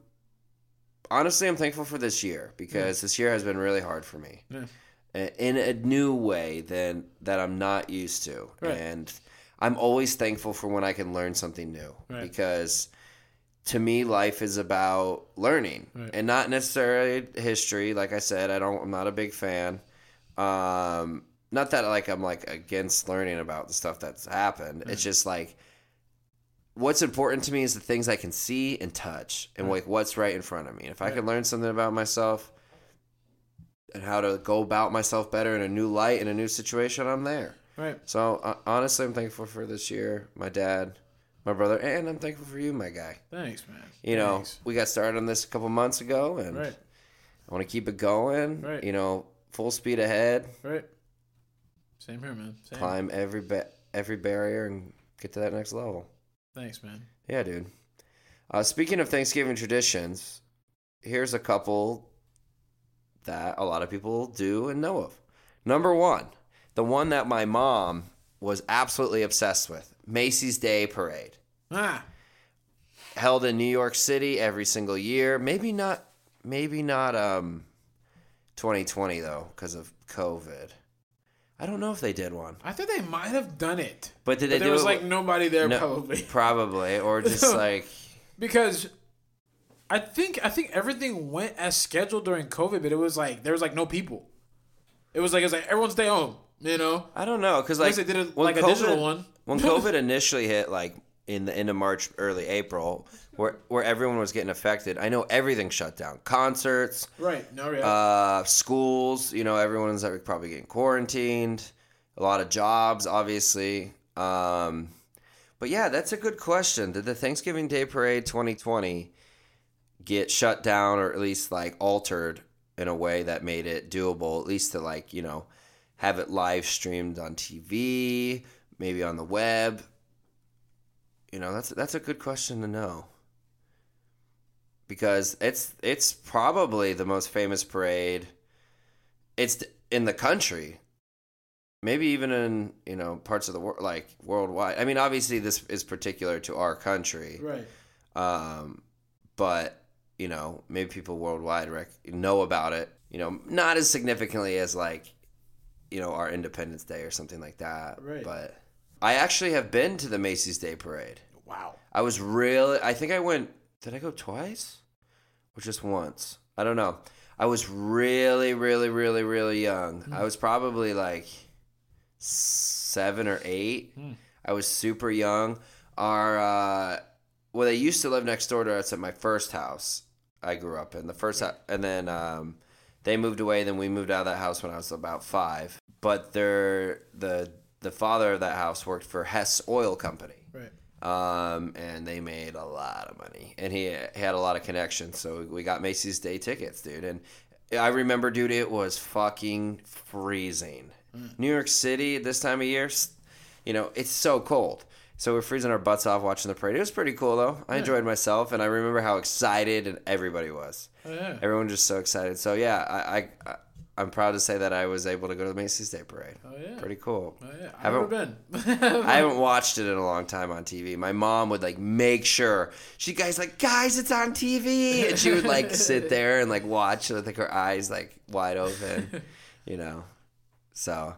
honestly, I'm thankful for this year because this year has been really hard for me. Yeah. in a new way than that I'm not used to. Right. And I'm always thankful for when I can learn something new Right. because to me life is about learning Right. and not necessarily history. Like I said I don't I'm not a big fan. Um not that like I'm like against learning about the stuff that's happened. It's just like what's important to me is the things I can see and touch and like what's right in front of me. And if I can learn something about myself and how to go about myself better in a new light in a new situation I'm there. Right. so uh, honestly, I'm thankful for this year, my dad, my brother, and I'm thankful for you, my guy. Thanks, man. You know, Thanks. we got started on this a couple months ago, and Right. I want to keep it going. Right. You know, full speed ahead, Right. Same here, man. Same. climb every ba- every barrier, and get to that next level. Thanks, man. Yeah, dude. Uh, speaking of Thanksgiving traditions, here's a couple that a lot of people do and know of. Number one, the one that my mom was absolutely obsessed with Macy's Day Parade. Ah. Held in New York City every single year. Maybe not, maybe not um, 2020 though, because of COVID. I don't know if they did one, I think they might have done it. but did But they there do was it? like nobody there No, probably. <laughs> probably, or just <laughs> like because I think I think everything went as scheduled during COVID, but it was like there was like no people. It was like it was like everyone stay home, you know. I don't know because like they did it when like a digital one. When <laughs> COVID initially hit, like in the end of March, early April, where where everyone was getting affected, I know everything shut down. Concerts, Right. No, yeah. uh, schools. You know, everyone's probably getting quarantined. A lot of jobs, obviously. Um, but yeah, that's a good question. Did the Thanksgiving Day Parade 2020 get shut down or at least like altered in a way that made it doable, at least to like, you know, have it live streamed on TV, maybe on the web. You know, that's that's a good question to know. Because it's it's probably the most famous parade it's in the country. Maybe even in, you know, parts of the world like worldwide. I mean, obviously this is particular to our country. Right. Um, but you know, maybe people worldwide rec- know about it. You know, not as significantly as like, you know, our Independence Day or something like that. Right. But I actually have been to the Macy's Day Parade. Wow. I was really. I think I went. Did I go twice, or just once? I don't know. I was really, really, really, really young. I was probably like seven or eight. I was super young. Our uh, well, they used to live next door to us at my first house. I grew up in the first, house, and then um, they moved away. Then we moved out of that house when I was about five. But they're the the father of that house worked for Hess Oil Company Right. um, and they made a lot of money, and he, he had a lot of connections. So we got Macy's Day tickets, dude. And I remember, dude, it was fucking freezing. New York City at this time of year, you know, it's so cold. So we're freezing our butts off watching the parade. It was pretty cool though. I enjoyed myself, and I remember how excited and everybody was. Oh, yeah. Everyone was just so excited. So yeah, I, I, I I'm proud to say that I was able to go to the Macy's Day parade. Oh yeah. Pretty cool. Oh yeah. I've Haven't- never been. <laughs> <laughs> I haven't watched it in a long time on TV. My mom would like make sure she guys like guys, it's on TV, and she would like sit <laughs> there and like watch with like her eyes like wide open, you know. So,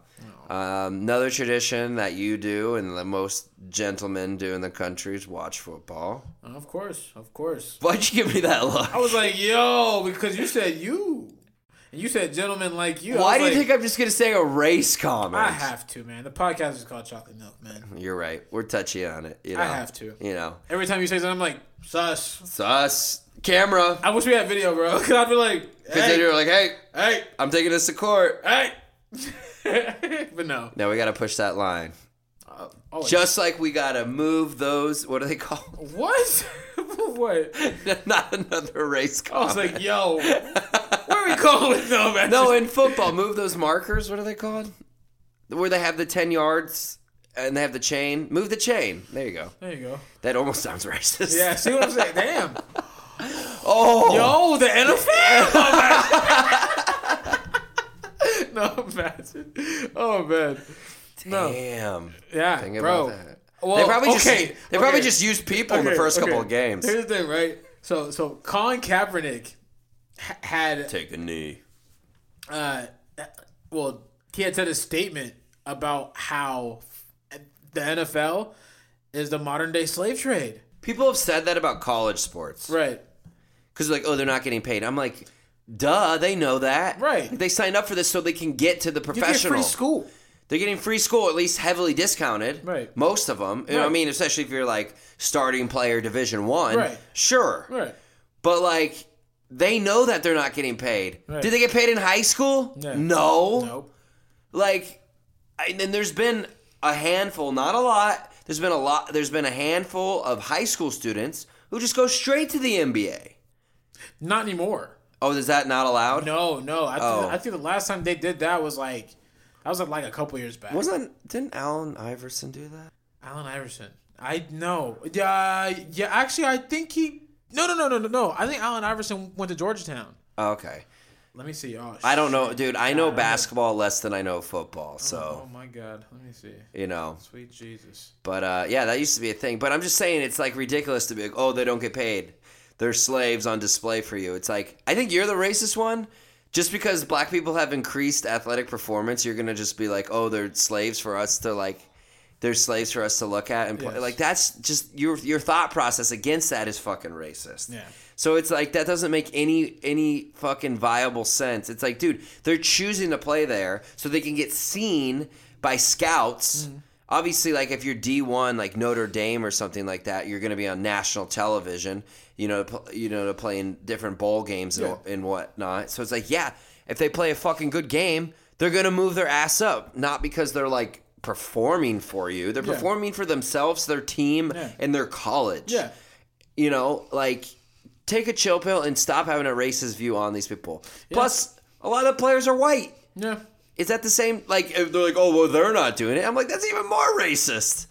um, another tradition that you do and the most gentlemen do in the country is watch football. of course. Of course. Why'd you give me that look? I was like, yo, because you said you. And you said gentlemen like you. Why do you like, think I'm just gonna say a race comment? I have to, man. The podcast is called Chocolate Milk, man. <laughs> You're right. We're touchy on it. You know. I have to. You know. Every time you say something, I'm like, sus. Sus. Camera. I wish we had video, bro. <laughs> Cause I'd be like, Because hey, you're like, hey, hey, I'm taking this to court. hey. <laughs> but no. Now we got to push that line. Uh. Just like we got to move those, what are they called? what? <laughs> what? <laughs> Not another race I was comment. like, yo, <laughs> where are we going? though, man. no, in football, move those markers. What are they called? Where they have the 10 yards and they have the chain. Move the chain. There you go. There you go. That almost sounds racist. Yeah, see what I'm saying? Damn. Oh. Yo, the NFL. Oh, no, imagine. Oh man. No. Damn. Yeah, Think bro. about that. Well, they probably okay, just they probably okay. just used people in the Okay, first couple of games. Here's the thing, right? So, so Colin Kaepernick ha- had Take a knee. uh, well, he had said a statement about how the NFL is the modern day slave trade. People have said that about college sports. Right. Because like, oh, they're not getting paid. I'm like, duh, they know that. Right. They signed up for this so they can get to the professional. free school. They're getting free school, at least heavily discounted. Right. Most of them. You know what I mean? Especially if you're like starting player Division One. Right. Sure. Right. But like, they know that they're not getting paid. Right. Did they get paid in high school? Yeah. No. Nope. Like, and then there's been a handful, not a lot. There's been a lot. There's been a handful of high school students who just go straight to the NBA. Not anymore. Oh, is that not allowed? No, no. I, Oh. I think the last time they did that was like, that was like a couple years back. Wasn't didn't Allen Iverson do that? Allen Iverson. I know. Yeah, yeah. Actually, I think he. No, no, no, no, no, no. I think Allen Iverson went to Georgetown. Oh, okay. Let me see. Oh, I don't know, dude. I know basketball less than I know football, So. Oh so my God. Let me see. you know. Sweet Jesus. But uh, yeah, that used to be a thing. But I'm just saying, it's like ridiculous to be like, oh, they don't get paid. They're slaves on display for you. It's like I think you're the racist one. Just because black people have increased athletic performance, you're gonna just be like, oh, they're slaves for us to like. They're slaves for us to look at and play. Yes. Like that's just your your thought process against that is fucking racist. Yeah. So it's like that doesn't make any any fucking viable sense. It's like, dude, they're choosing to play there so they can get seen by scouts. Mm-hmm. Obviously, like if you're D one, like Notre Dame or something like that, you're going to be on national television. You know, to, you know, to play in different bowl games and, Yeah. and whatnot. So it's like, yeah, if they play a fucking good game, they're going to move their ass up, not because they're like performing for you. They're Yeah. performing for themselves, their team, Yeah. and their college Yeah. you know, like take a chill pill and stop having a racist view on these people. Plus, a lot of the players are white. Yeah. Is that the same? Like if they're like, oh well, they're not doing it. I'm like, that's even more racist.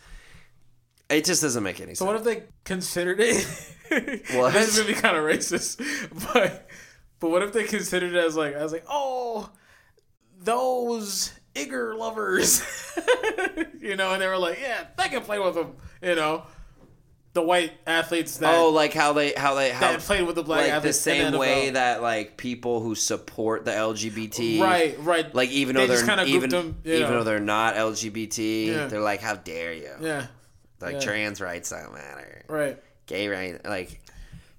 It just doesn't make any sense. So what if they considered it? <laughs> What? This is gonna be kind of racist, <laughs> but but what if they considered it as like I was like, oh, those Igor lovers, <laughs> you know, and they were like, yeah, they can play with them, you know, the white athletes that oh, like how they how they how that played with the black like the athletes in same NFL. way that like people who support the LGBT right, right, Like even They though they're even them, even know. though they're not LGBT, Yeah. they're like, how dare you? yeah, Like Yeah. trans rights don't matter. right. Gay rights, like,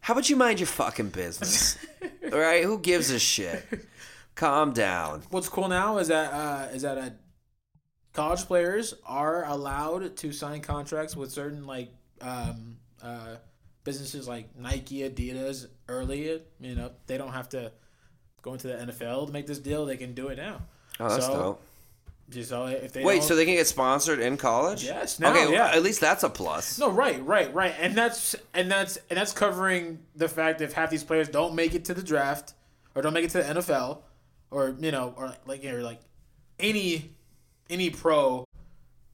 how about you mind your fucking business? <laughs> All right, who gives a shit? Calm down. What's cool now is that uh, is that uh, college players are allowed to sign contracts with certain like um, uh, businesses like Nike, Adidas early. You know, they don't have to go into the NFL to make this deal. They can do it now. Oh, that's So, dope. So if they Wait, so they can get sponsored in college? Yes, now, okay, yeah. at least that's a plus. No, right, right, right, and that's and that's and that's covering the fact that if half these players don't make it to the draft or don't make it to the NFL or you know or like you know like any any pro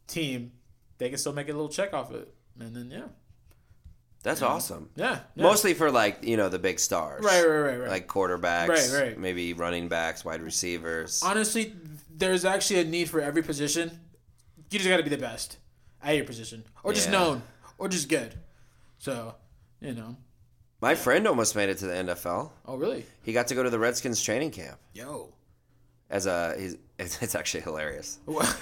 team, they can still make a little check off it, and then yeah, That's awesome. yeah, yeah. Mostly for like you know the big stars, right, right, right, right. Like quarterbacks, Right, right. maybe running backs, wide receivers. honestly, there's actually a need for every position. You just got to be the best at your position, or just Yeah. known, or just good. So, you know. My friend almost made it to the NFL. Oh, really? He got to go to the Redskins training camp Yo. as a. He's, it's, <laughs> it's actually hilarious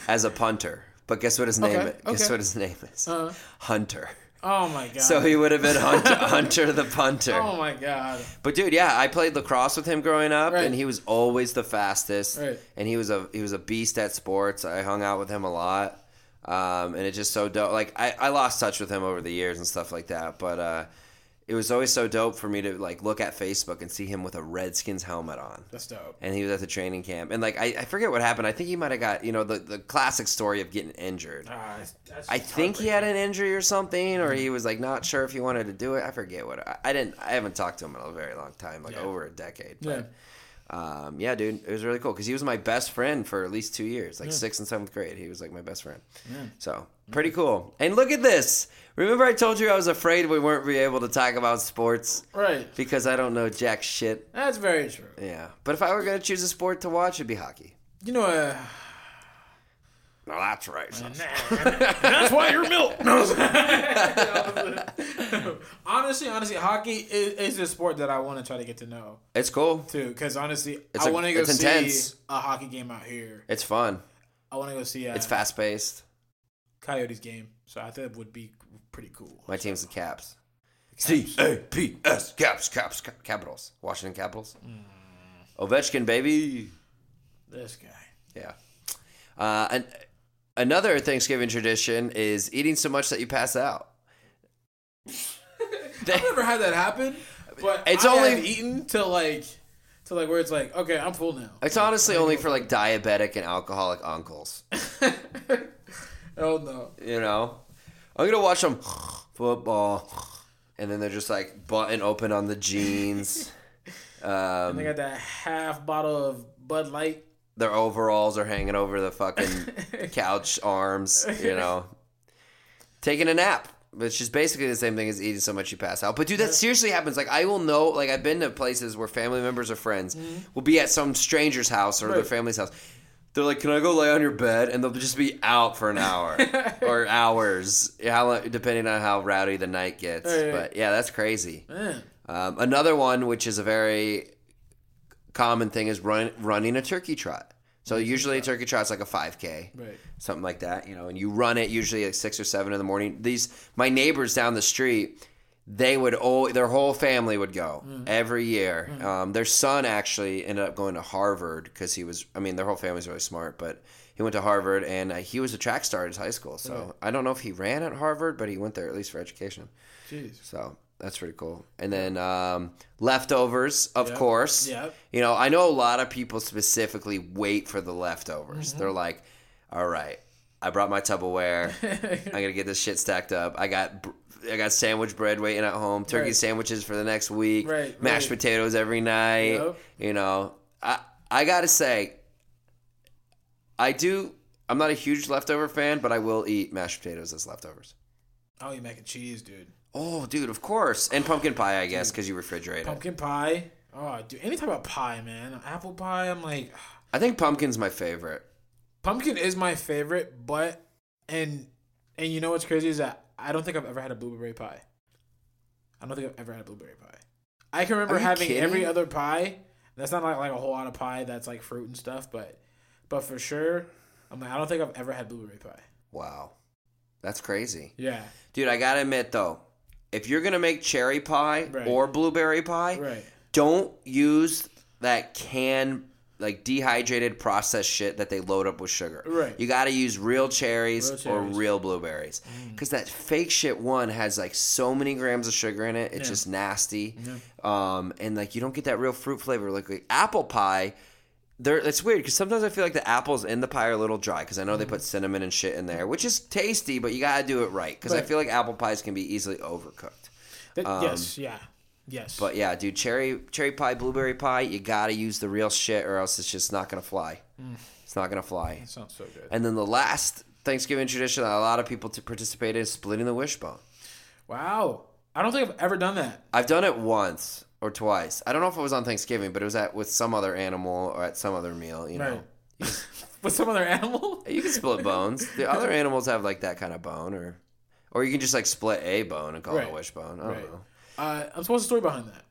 as a punter. But guess what his name? Okay, is? Guess okay. what his name is? Uh, Hunter. oh my god. So he would have been Hunter, <laughs> Hunter the punter. Oh my god. But dude, yeah, I played lacrosse with him growing up, Right. and he was always the fastest. Right. And he was a he was a beast at sports. I hung out with him a lot, um, and it's just so dope. Like I, I lost touch with him over the years and stuff like that, but uh, it was always so dope for me to like look at Facebook and see him with a Redskins helmet on. That's dope. And he was at the training camp, and like I, I forget what happened. I think he might have got you know the, the classic story of getting injured. That's I think he had an injury or something, or he was like not sure if he wanted to do it. I forget what. I, I didn't. I haven't talked to him in a very long time, like Yeah. over a decade. Yeah. Um, yeah, dude, it was really cool because he was my best friend for at least two years, like sixth and seventh grade. He was like my best friend. Yeah. So pretty cool. And look at this. Remember, I told you I was afraid we weren't be able to talk about sports Right. because I don't know jack shit. That's very true. Yeah, but if I were gonna choose a sport to watch, it'd be hockey. You know, uh, No, that's right. <laughs> that's why you're milk. No. <laughs> honestly, honestly, hockey is, is a sport that I want to try to get to know It's cool. too. Because honestly, It's I a- want to go see intense. a hockey game out here. It's fun. I want to go see a It's fast paced. Coyotes game. So I think it would be pretty cool. My team's the Caps. C A P S Caps Caps Cap- Capitals. Washington Capitals. Ovechkin baby. This guy. Yeah. Uh, and another Thanksgiving tradition is eating so much that you pass out. <laughs> I've never had that happen, but It's I only- have eaten to like, till like where it's like, okay, I'm full now. It's honestly only for like diabetic and alcoholic uncles. <laughs> oh no. You know, I'm gonna watch them football, and then they're just like button open on the jeans. <laughs> Um, They got that half bottle of Bud Light. their overalls are hanging over the fucking <laughs> couch arms, you know. <laughs> Taking a nap, which is basically the same thing as eating so much you pass out. But dude, that seriously happens. Like I will know, like I've been to places where family members or friends will be at some stranger's house or their Mm-hmm. Family's house. They're like, "Can I go lay on your bed?" And they'll just be out for an hour <laughs> or hours, how depending on how rowdy the night gets. Right. But yeah, that's crazy. Um, another one, which is a very common thing, is run, running a turkey trot. So usually a turkey trot's like a 5K, Right. something like that, you know, and you run it usually at six or seven in the morning. These my neighbors down the street, they would all their whole family would go every year. Um, their son actually ended up going to Harvard because he was. I mean, their whole family's really smart, but he went to Harvard and uh, he was a track star at his high school. So I don't know if he ran at Harvard, but he went there at least for education. Jeez. So that's pretty cool. And then um, leftovers, of Yep. course. Yep. You know, I know a lot of people specifically wait for the leftovers. Mm-hmm. They're like, all right, I brought my Tupperware. <laughs> I'm to get this shit stacked up. I got I got sandwich bread waiting at home, turkey Right. sandwiches for the next week, Right, mashed right. potatoes every night. Yep. You know, I I gotta say, I do. I'm not a huge leftover fan, but I will eat mashed potatoes as leftovers. Oh, I'll eat mac and cheese, dude. Oh, dude, of course, and pumpkin pie, I guess, because you refrigerate it. Pumpkin pie. Oh, dude, any type of pie, man. Apple pie. I'm like, <sighs> I think pumpkin's my favorite. pumpkin is my favorite, but and and you know what's crazy is that I don't think I've ever had a blueberry pie. I don't think I've ever had a blueberry pie. I can remember having kidding? every other pie. That's not like, like a whole lot of pie. That's like fruit and stuff, but but for sure, I'm like I don't think I've ever had blueberry pie. Wow, that's crazy, Yeah, dude. I gotta admit though, if you're gonna make cherry pie Right. or blueberry pie, right. don't use that canned like dehydrated processed shit that they load up with sugar. Right. You got to use real cherries, Real or cherries. Mm. real blueberries. Cuz that fake shit one has like so many grams of sugar in it. It's Yeah. just nasty. Um and like you don't get that real fruit flavor like, like apple pie there, it's weird because sometimes I feel like the apples in the pie are a little dry because I know they Mm. put cinnamon and shit in there, which is tasty, but you gotta do it right because I feel like apple pies can be easily overcooked. That- yes, yeah, yes. But yeah, dude, cherry cherry pie, blueberry pie, you gotta use the real shit or else it's just not gonna fly. Mm. It's not gonna fly. that sounds so good. And then the last Thanksgiving tradition that a lot of people to participate in is splitting the wishbone. Wow, I don't think I've ever done that. I've done it once or twice. I don't know if it was on Thanksgiving, but it was at with some other animal or at some other meal. You know, Right. <laughs> With some other animal. you can split bones. The other <laughs> animals have like that kind of bone, or or you can just like split a bone and call it a wishbone. I don't Right. know. Uh, I'm supposed to story behind that.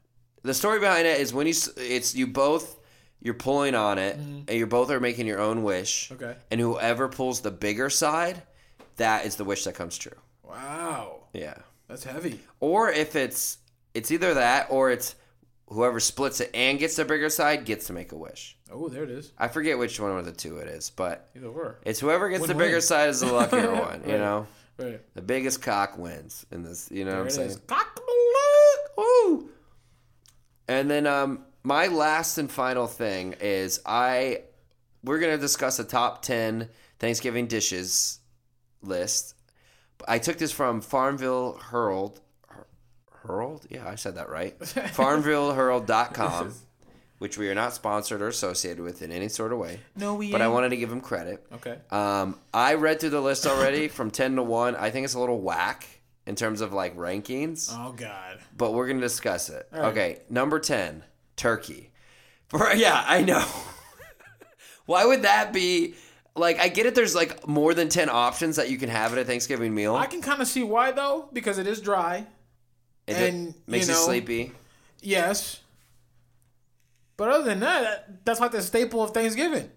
The story behind it is when you s- it's you both you're pulling on it and you both are making your own wish. Mm-hmm. Okay. And whoever pulls the bigger side, that is the wish that comes true. Wow, Yeah. that's heavy. Or if it's it's either that or it's whoever splits it and gets the bigger side gets to make a wish. Oh, there it is. I forget which one of the two it is, but Either or. it's whoever gets the Win-win. bigger side is the luckier <laughs> one, you Right. know? Right. The biggest cock wins in this, you know There what I'm is. saying? Woo! And then um my last and final thing is I we're gonna discuss a top ten Thanksgiving dishes list. I took this from Farmville Herald. Her- Herald? Yeah, I said that right. <laughs> FarmvilleHerald.com, which we are not sponsored or associated with in any sort of way. No, we. But I wanted to give them credit. Okay. Um, I read through the list already from 10 to 1. I think it's a little whack in terms of like rankings Oh God. but we're gonna discuss it. right. Okay, number ten, turkey. <laughs> For yeah, I know. <laughs> Why would that be? Like, I get it. There's like more than ten options that you can have at a Thanksgiving meal. I can kind of see why though, because it is dry. It and, makes you you sleepy. Yes. But other than that, that- that's like the staple of Thanksgiving.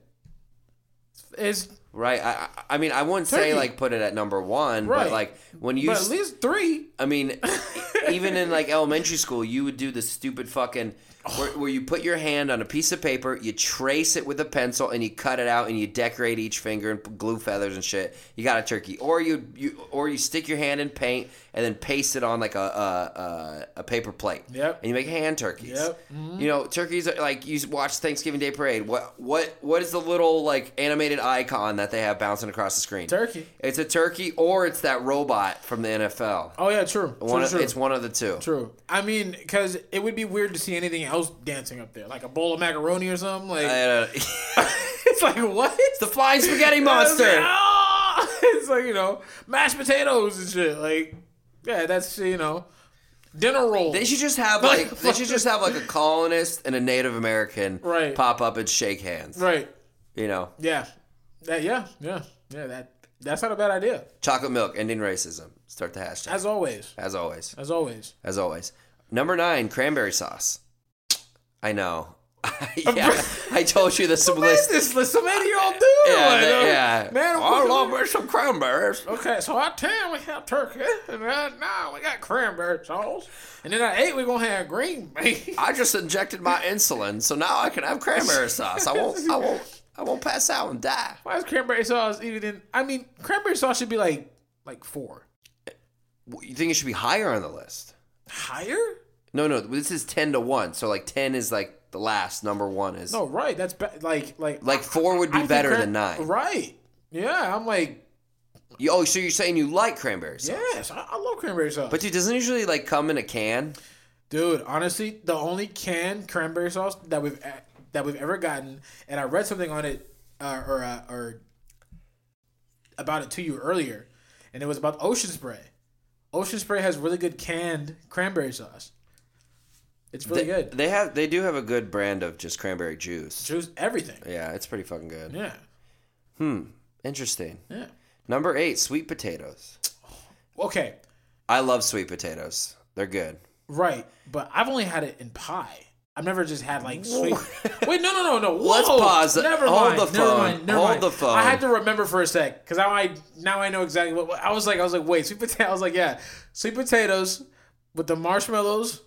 Is Right. I, I mean, I wouldn't say like put it at number one, but like when you, but at least three. I mean, <laughs> even in like elementary school, you would do the stupid fucking where, oh. where you put your hand on a piece of paper, you trace it with a pencil, and you cut it out, and you decorate each finger and glue feathers and shit. You got a turkey, or you you or you stick your hand in paint and then paste it on like a a, a, a paper plate. Yep. And you make hand turkeys. Yep. Mm-hmm. You know, turkeys are like you watch Thanksgiving Day Parade. What what what is the little like animated icon that they have bouncing across the screen? Turkey. It's a turkey, or it's that robot from the NFL. Oh yeah, true. True, of, true. It's one of the two. True. I mean, because it would be weird to see anything else dancing up there, like a bowl of macaroni or something. Like <laughs> it's like what? the flying spaghetti <laughs> monster. Ah! <laughs> It's like you know mashed potatoes and shit. Like yeah, that's you know dinner roll. They should just have like <laughs> they should just have like a colonist and a Native American Right. pop up and shake hands. right. You know, Yeah. That yeah yeah yeah that that's not a bad idea. chocolate milk ending racism. Start the hashtag As always. as always. As always. As always. Number nine, cranberry sauce. I know. <laughs> yeah, I told you this What is list. this list? So many y'all do. Yeah, Like, that- uh, yeah. Man, I we- love me some cranberries. Okay, so at 10 we have turkey, and at 9 we got cranberry sauce, and then at 8 we're going to have green beans. I just injected my insulin, so now I can have cranberry sauce. I won't. I won't. I won't pass out and die. Why is cranberry sauce even in... I mean, cranberry sauce should be like like 4. You think it should be higher on the list? Higher? No, no. This is ten to one. So like ten is like the last. Number one is No, right. That's be- like... Like, like four would be think better cran- than nine. Right. Yeah, I'm like... You- Oh, so you're saying you like cranberry sauce? Yes, I, I love cranberry sauce. But dude, doesn't it usually like come in a can? Dude, honestly, the only canned cranberry sauce that we've that we've ever gotten, and I read something on it, uh, or uh, or about it to you earlier, and it was about Ocean Spray. Ocean Spray has really good canned cranberry sauce. It's really they, good. They have they do have a good brand of just cranberry juice. Juice everything. Yeah, it's pretty fucking good. Yeah, Hmm. Interesting. yeah. Number eight, sweet potatoes. Okay, I love sweet potatoes. They're good. right, but I've only had it in pie. I've never just had like sweet. <laughs> Wait, no, no, no, no. Let's pause. Never Hold mind. the Never phone. mind. Never Hold mind. the phone. I had to remember for a sec because now I now I know exactly what, what- I was like. I was like, wait, sweet potato. I was like, yeah, sweet potatoes with the marshmallows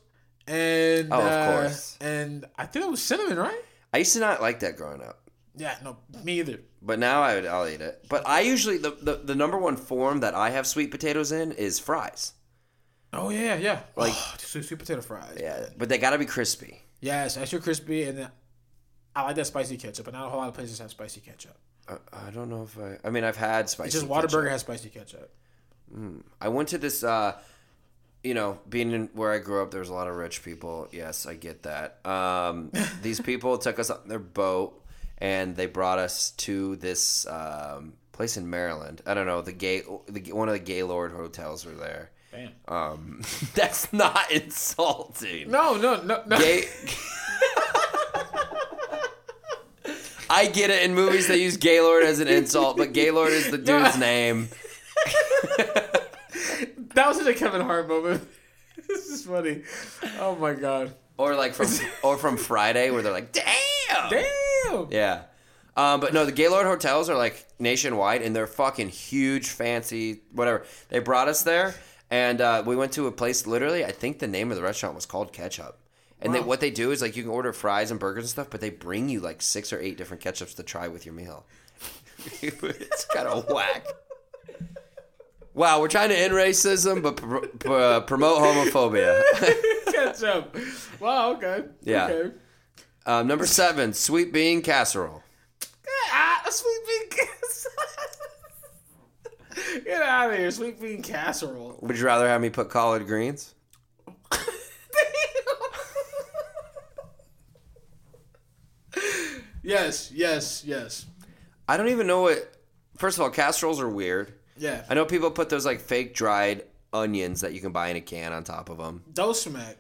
and Oh, of uh, course. and I think it was cinnamon, right? I used to not like that growing up. Yeah, no, me either. But now I would, I'll eat it. But I usually the, the the number one form that I have sweet potatoes in is fries. Oh yeah, yeah. Like- oh, sweet, sweet potato fries. Yeah, but they gotta be crispy. Yes, extra crispy, and then I like that spicy ketchup. But not a whole lot of places have spicy ketchup. I, I don't know if I. I mean, I've had spicy. It's just. Whataburger has spicy ketchup. I went to this. uh you know, being in where I grew up, there's a lot of rich people. Yes, I get that. Um, <laughs> these people took us on their boat and they brought us to this um, place in Maryland. I don't know the gay, the, one of the Gaylord hotels were there. Damn. Um, <laughs> that's not insulting. No, no, no, no. Gay. <laughs> I get it in movies they use Gaylord as an insult, but Gaylord is the dude's name. That was such a Kevin Hart moment. <laughs> this is funny. Oh my god. Or like from <laughs> or from Friday where they're like, "Damn, Damn. yeah." Um, but no, the Gaylord hotels are like nationwide, and they're fucking huge, fancy, whatever. They brought us there, and uh, we went to a place. Literally, I think the name of the restaurant was called Ketchup. And they, what they do is like you can order fries and burgers and stuff, but they bring you like six or eight different ketchups to try with your meal. <laughs> it's kind of whack. Wow, we're trying to end racism, but pr- pr- uh, promote homophobia. <laughs> Catch up. Wow. Okay. Yeah. Okay. um, number seven, sweet bean casserole. Ah, a sweet bean casserole. <laughs> Get out of here, sweet bean casserole. Would you rather have me put collard greens? <laughs> yes, yes, yes. I don't even know what. First of all, casseroles are weird. Yeah. I know people put those like fake dried onions that you can buy in a can on top of them. Those smack.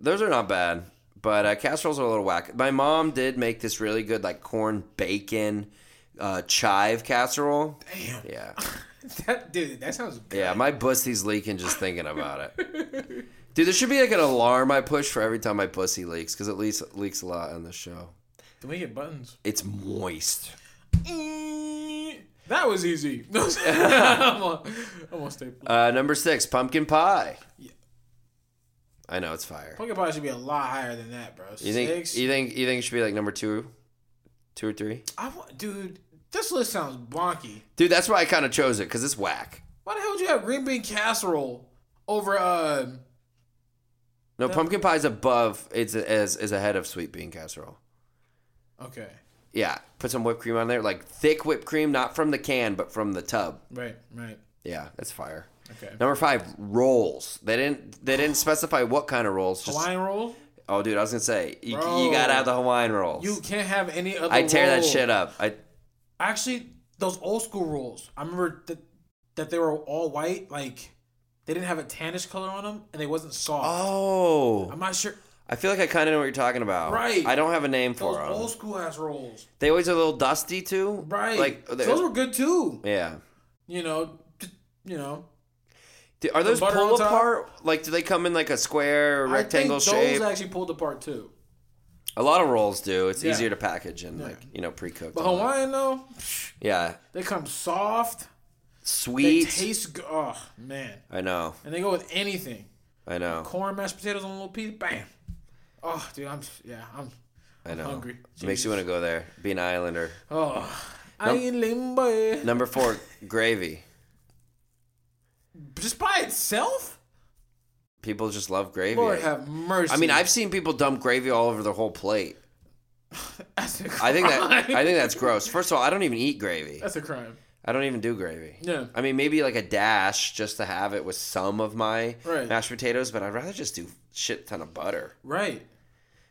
Those are not bad, but uh, casseroles are a little whack. My mom did make this really good like corn bacon uh, chive casserole. Damn. Yeah, <laughs> That dude, that sounds good. yeah. My pussy's leaking just thinking about it. Dude, there should be like an alarm I push for every time my pussy leaks because it leaks leaks a lot on the show. Can we get buttons? It's moist. That was easy. <laughs> I'm <laughs> on, I'm on staple. Uh, number six, pumpkin pie. Yeah. I know it's fire. Pumpkin pie should be a lot higher than that, bro. You think Six. you think you think it should be like number two, two or three? I want, dude. This list sounds bonky. Dude, that's why I kind of chose it because it's whack. Why the hell would you have green bean casserole over uh? No, pumpkin pie is above. It's as is ahead of sweet bean casserole. Okay, Yeah, put some whipped cream on there, like thick whipped cream, not from the can, but from the tub. right, right. Yeah, that's fire. Okay. Number five, rolls. They didn't they didn't <sighs> specify what kind of rolls. Just, Hawaiian roll. oh, dude, I was gonna say you, Bro. you gotta have the Hawaiian rolls. You can't have any other. I tear that shit up. I Actually, those old school rolls. I remember that that they were all white. Like they didn't have a tannish color on them, and they wasn't soft. oh, I'm not sure. I feel like I kind of know what you're talking about. Right. I don't have a name for Those them. old school ass rolls. They always are a little dusty too. Right. Like those were good too. yeah. You know. You know. Are those butter on pull apart? Like, do they come in like a square or rectangle I think shape? those actually pulled apart too. a lot of rolls do. It's Yeah. easier to package and like you know pre-cooked. But and. Hawaiian though, yeah, they come soft. Sweet. They taste good. Oh man, I know. and they go with anything. I know. Corn, mashed potatoes on a little piece. Bam. Oh, dude, I'm yeah, I'm I know. hungry. Makes you want to go there. Be an islander. Oh, Island boy. Number four, <laughs> gravy. Just by itself? People just love gravy. Lord have mercy. I mean, I've seen people dump gravy all over their whole plate. <laughs> That's a crime. I think that I think that's gross. First of all, I don't even eat gravy. that's a crime. I don't even do gravy. Yeah. I mean, maybe like a dash just to have it with some of my Right. mashed potatoes, but I'd rather just do shit ton of butter. Right.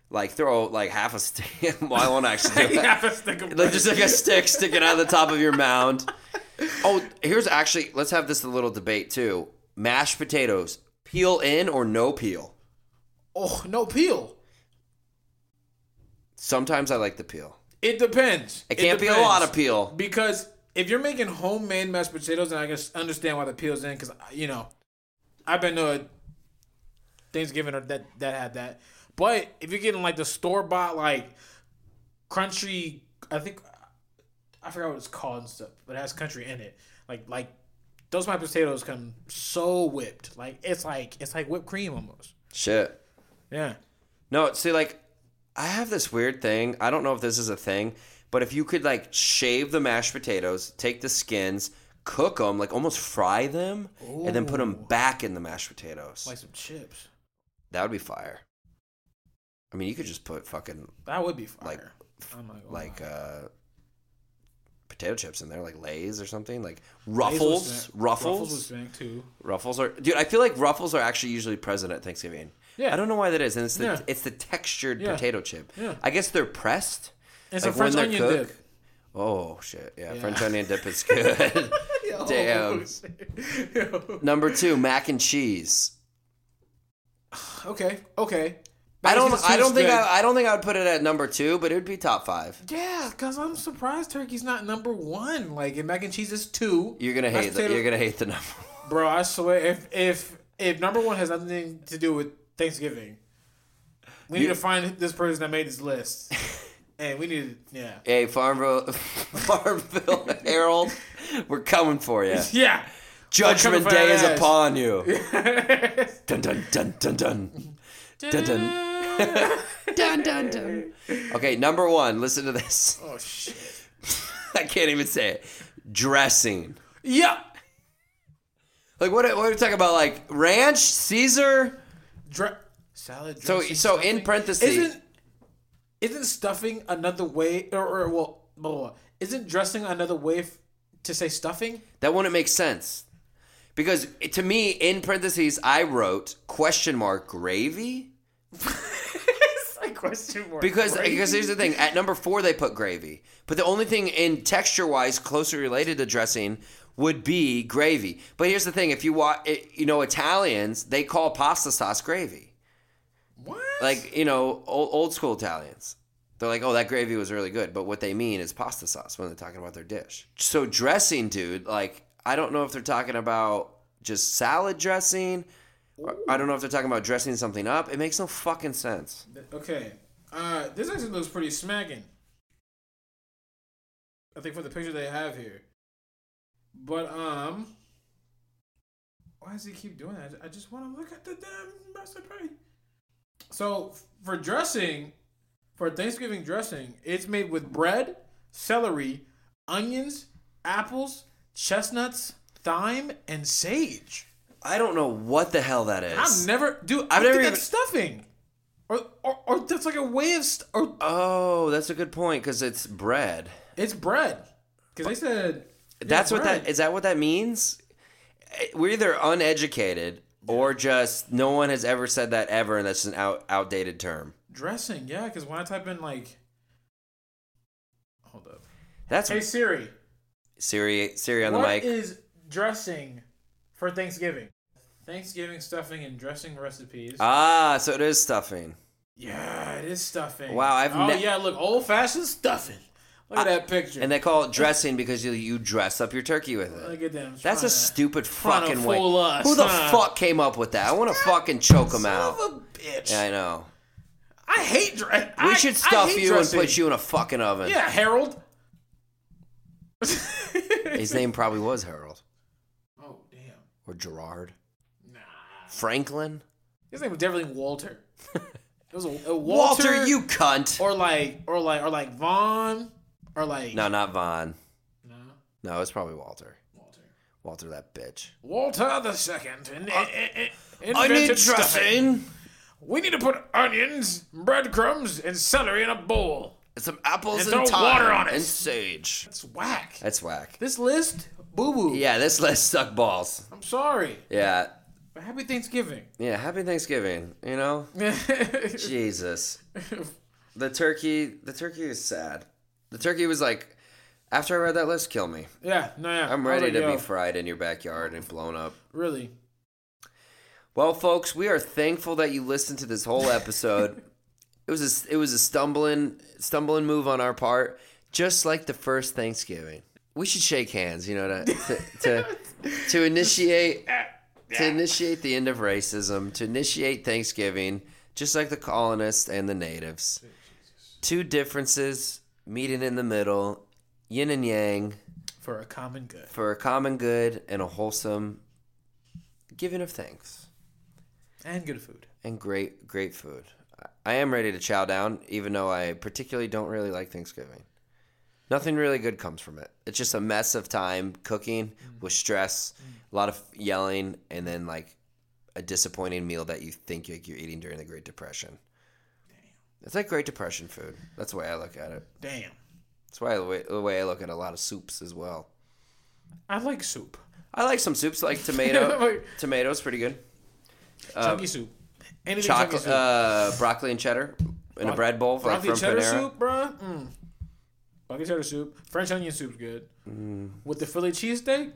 Like throw like half a stick. <laughs> well, I won't actually do <laughs> it. have to stick 'em Like just like a stick sticking out of the top of your <laughs> mound. Oh, here's actually let's have this a little debate too. Mashed potatoes, peel in or no peel? Oh, no peel. Sometimes I like the peel. It depends. It can't be a lot of peel. Because if you're making homemade mashed potatoes, and I can understand why the peel's in. Because uh, you know, I've been to a Thanksgiving or that that had that. But if you're getting like the store bought like crunchy, I think I forgot what it's called and stuff, but it has country in it. Like like those mashed potatoes come so whipped, like it's like it's like whipped cream almost. Shit. Yeah. No, see, like, I have this weird thing. I don't know if this is a thing, but if you could, like, shave the mashed potatoes, take the skins, cook them, like, almost fry them, and then put them back in the mashed potatoes, Like some chips. that would be fire. I mean, you could just put fucking, That would be fire. Like- gonna like, uh, potato chips in there, like Lay's or something, like Ruffles. Ruffles. Ruffles too. Ruffles are, dude. I feel like Ruffles are actually usually present at Thanksgiving. Yeah. I don't know why that is, and it's the Yeah. it's the textured Yeah. potato chip. Yeah. I guess they're pressed. And Like some French onion dip. Oh shit! Yeah, Yeah. French onion dip is good. <laughs> <laughs> Damn. Yo. <laughs> Number two, mac and cheese. <sighs> Okay. Okay. I don't. I don't think. good. I, I don't think I would put it at number two, but it would be top five. Yeah, because I'm surprised turkey's not number one. Like, if mac and cheese is two. You're gonna hate. The, you're gonna hate the number. Bro, I swear, if if if number one has nothing to do with Thanksgiving, we need to find this person that made this list. And we need to, yeah. Hey, Farmville, <laughs> Farmville Herald, we're coming for you. <laughs> Yeah. Judgment Day is ass. upon you. <laughs> Dun dun dun dun dun. Dun dun. dun dun dun. Okay, number one. Listen to this. oh, shit. I can't even say it. Dressing. Yeah. Like what? What are we talking about? Like ranch, Caesar. Dre- salad. So dressing, so in stuffing? parentheses, isn't isn't stuffing another way or, or well blah, blah, blah. isn't dressing another way f- to say stuffing? that wouldn't make sense. Because eh, to me, in parentheses, I wrote question mark gravy. it's like question mark. Because eh, Gravy? because here's the thing, at number four they put gravy, but the only thing in texture wise closely related to dressing would be gravy. But here's the thing, if you want, eh, you know, Italians they call pasta sauce gravy. What? Like you know, old, old school Italians. They're like, oh, that gravy was really good, but what they mean is pasta sauce when they're talking about their dish. So dressing, dude, like I don't know if they're talking about just salad dressing. or I don't know if they're talking about dressing something up. It makes no fucking sense. okay. Uh, this actually looks pretty smacking. I think for the picture they have here. But um, why does he keep doing that? I just want to look at the damn recipe. So for dressing, for Thanksgiving dressing, it's made with bread, celery, onions, apples, chestnuts, thyme, and sage. I don't know what the hell that is. I've never, dude. I've I never think even- that's stuffing, or, or or that's like a way of, st- or Oh, that's a good point because it's bread. it's bread. Because they said yeah, That's what bread. that is. That what that means? Eh, We're either uneducated or just no one has ever said that ever, and that's just an out, outdated term. dressing. Yeah, because when I type in like, hold up. That's Hey Siri, Siri. Siri on the mic. is dressing for Thanksgiving? Thanksgiving stuffing and dressing recipes. ah, so it is stuffing. yeah, it is stuffing. Wow, I've oh ne- yeah, look, old fashioned stuffing. Look at that picture. And they call it dressing because you you dress up your turkey with it. look at them. That's a to- stupid fucking way. us, Who the huh? fuck came up with that? I want to fucking choke Son out. of a bitch. Yeah, I know. I hate dress. We I, should stuff you dressing. and put you in a fucking oven. Yeah, Harold. <laughs> His name probably was Harold Oh damn. or Gerard. Nah. Franklin. His name was definitely Walter. <laughs> It was a, a Walter, Walter, you cunt. or like or like or like Vaughn or like No, not Vaughn. no No, it's probably Walter. Walter. Walter, that bitch. Walter the second. In, Uh, in, I need invented stuffing. dressing. We need to put onions, breadcrumbs, and celery in a bowl. and some apples And and, throw water on it. and sage. That's whack. That's whack. This list, boo boo. Yeah, this list suck balls. I'm sorry. Yeah, But happy Thanksgiving. yeah. Happy Thanksgiving. You know, <laughs> Jesus. <laughs> The turkey. The turkey is sad. The turkey was like, after I read that list, kill me. yeah, no, yeah. I'm ready like, to yo, be fried in your backyard and blown up. Really? Well, folks, we are thankful that you listened to this whole episode. <laughs> it was a, it was a stumbling stumbling move on our part, just like the first Thanksgiving. We should shake hands, you know, to to to, to <laughs> initiate <laughs> to initiate the end of racism, to initiate Thanksgiving, just like the colonists and the natives. Two differences meeting in the middle, yin and yang, For a common good. for a common good and a wholesome giving of thanks And good food. and great great food. I am ready to chow down, even though I particularly don't really like Thanksgiving. Nothing really good comes from it. It's just a mess of time cooking mm. with stress, mm. a lot of yelling, and then like a disappointing meal that you think like you're eating during the Great Depression. It's like Great Depression food. That's the way I look at it. Damn. That's why the way, the way I look at a lot of soups as well. I like soup. I like some soups like <laughs> tomato. Like- Tomatoes pretty good. chunky soup. Anything Chocolate, soup. uh, broccoli and cheddar in a bread bowl, like Broccoli from cheddar Panera. soup, bruh. Mm. Broccoli cheddar soup. French onion soup's good. Mm. With the Philly cheesesteak.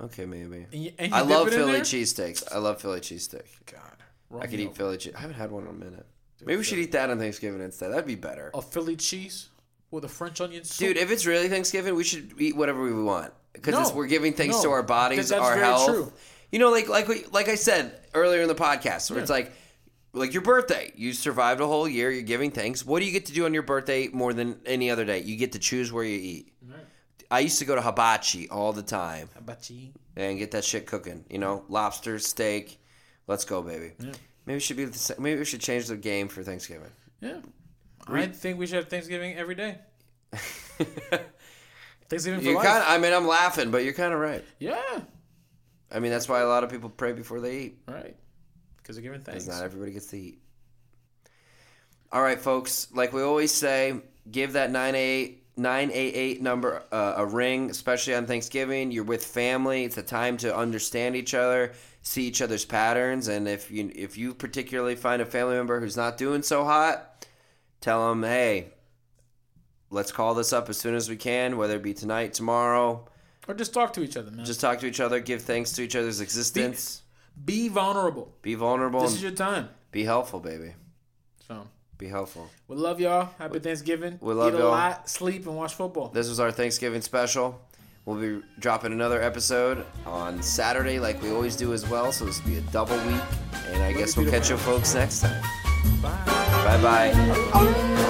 Okay, maybe. And you, and you I love Philly cheesesteaks. I love Philly cheesesteak. God. I could eat Philly cheese. I haven't had one in a minute. Maybe we should eat that on Thanksgiving instead. That'd be better. A Philly cheese with a French onion soup. Dude, if it's really Thanksgiving, we should eat whatever we want because No. we're giving thanks No. to our bodies, That's our very health. true. You know, like like we, like I said earlier in the podcast, where it's like like your birthday. You survived a whole year. You're giving thanks. What do you get to do on your birthday more than any other day? You get to choose where you eat. I used to go to hibachi all the time Hibachi. and get that shit cooking. You know, lobster, steak. Let's go, baby. Maybe we should be. the Maybe we should change the game for Thanksgiving. Yeah. I think we should have Thanksgiving every day. <laughs> Thanksgiving for you life. kind. of I mean, I'm laughing, but you're kind of right. yeah. I mean, that's why a lot of people pray before they eat. Right. Because they're giving thanks. Because not everybody gets to eat. All right, folks. Like we always say, give that 988, 988 number uh, a ring, especially on Thanksgiving. You're with family. It's a time to understand each other, see each other's patterns, and if you if you particularly find a family member who's not doing so hot, tell them, hey, let's call this up as soon as we can, whether it be tonight, tomorrow. Or just talk to each other, man. Just talk to each other, give thanks to each other's existence, be vulnerable. be vulnerable, This is your time. be helpful, baby. So Be helpful. we love y'all. Happy Thanksgiving. we love Eat a y'all. lot, sleep, and watch football. This was our Thanksgiving special. We'll be dropping another episode on Saturday, like we always do as well. So this will be a double week, and I guess we'll catch you folks next time. Bye. Bye bye.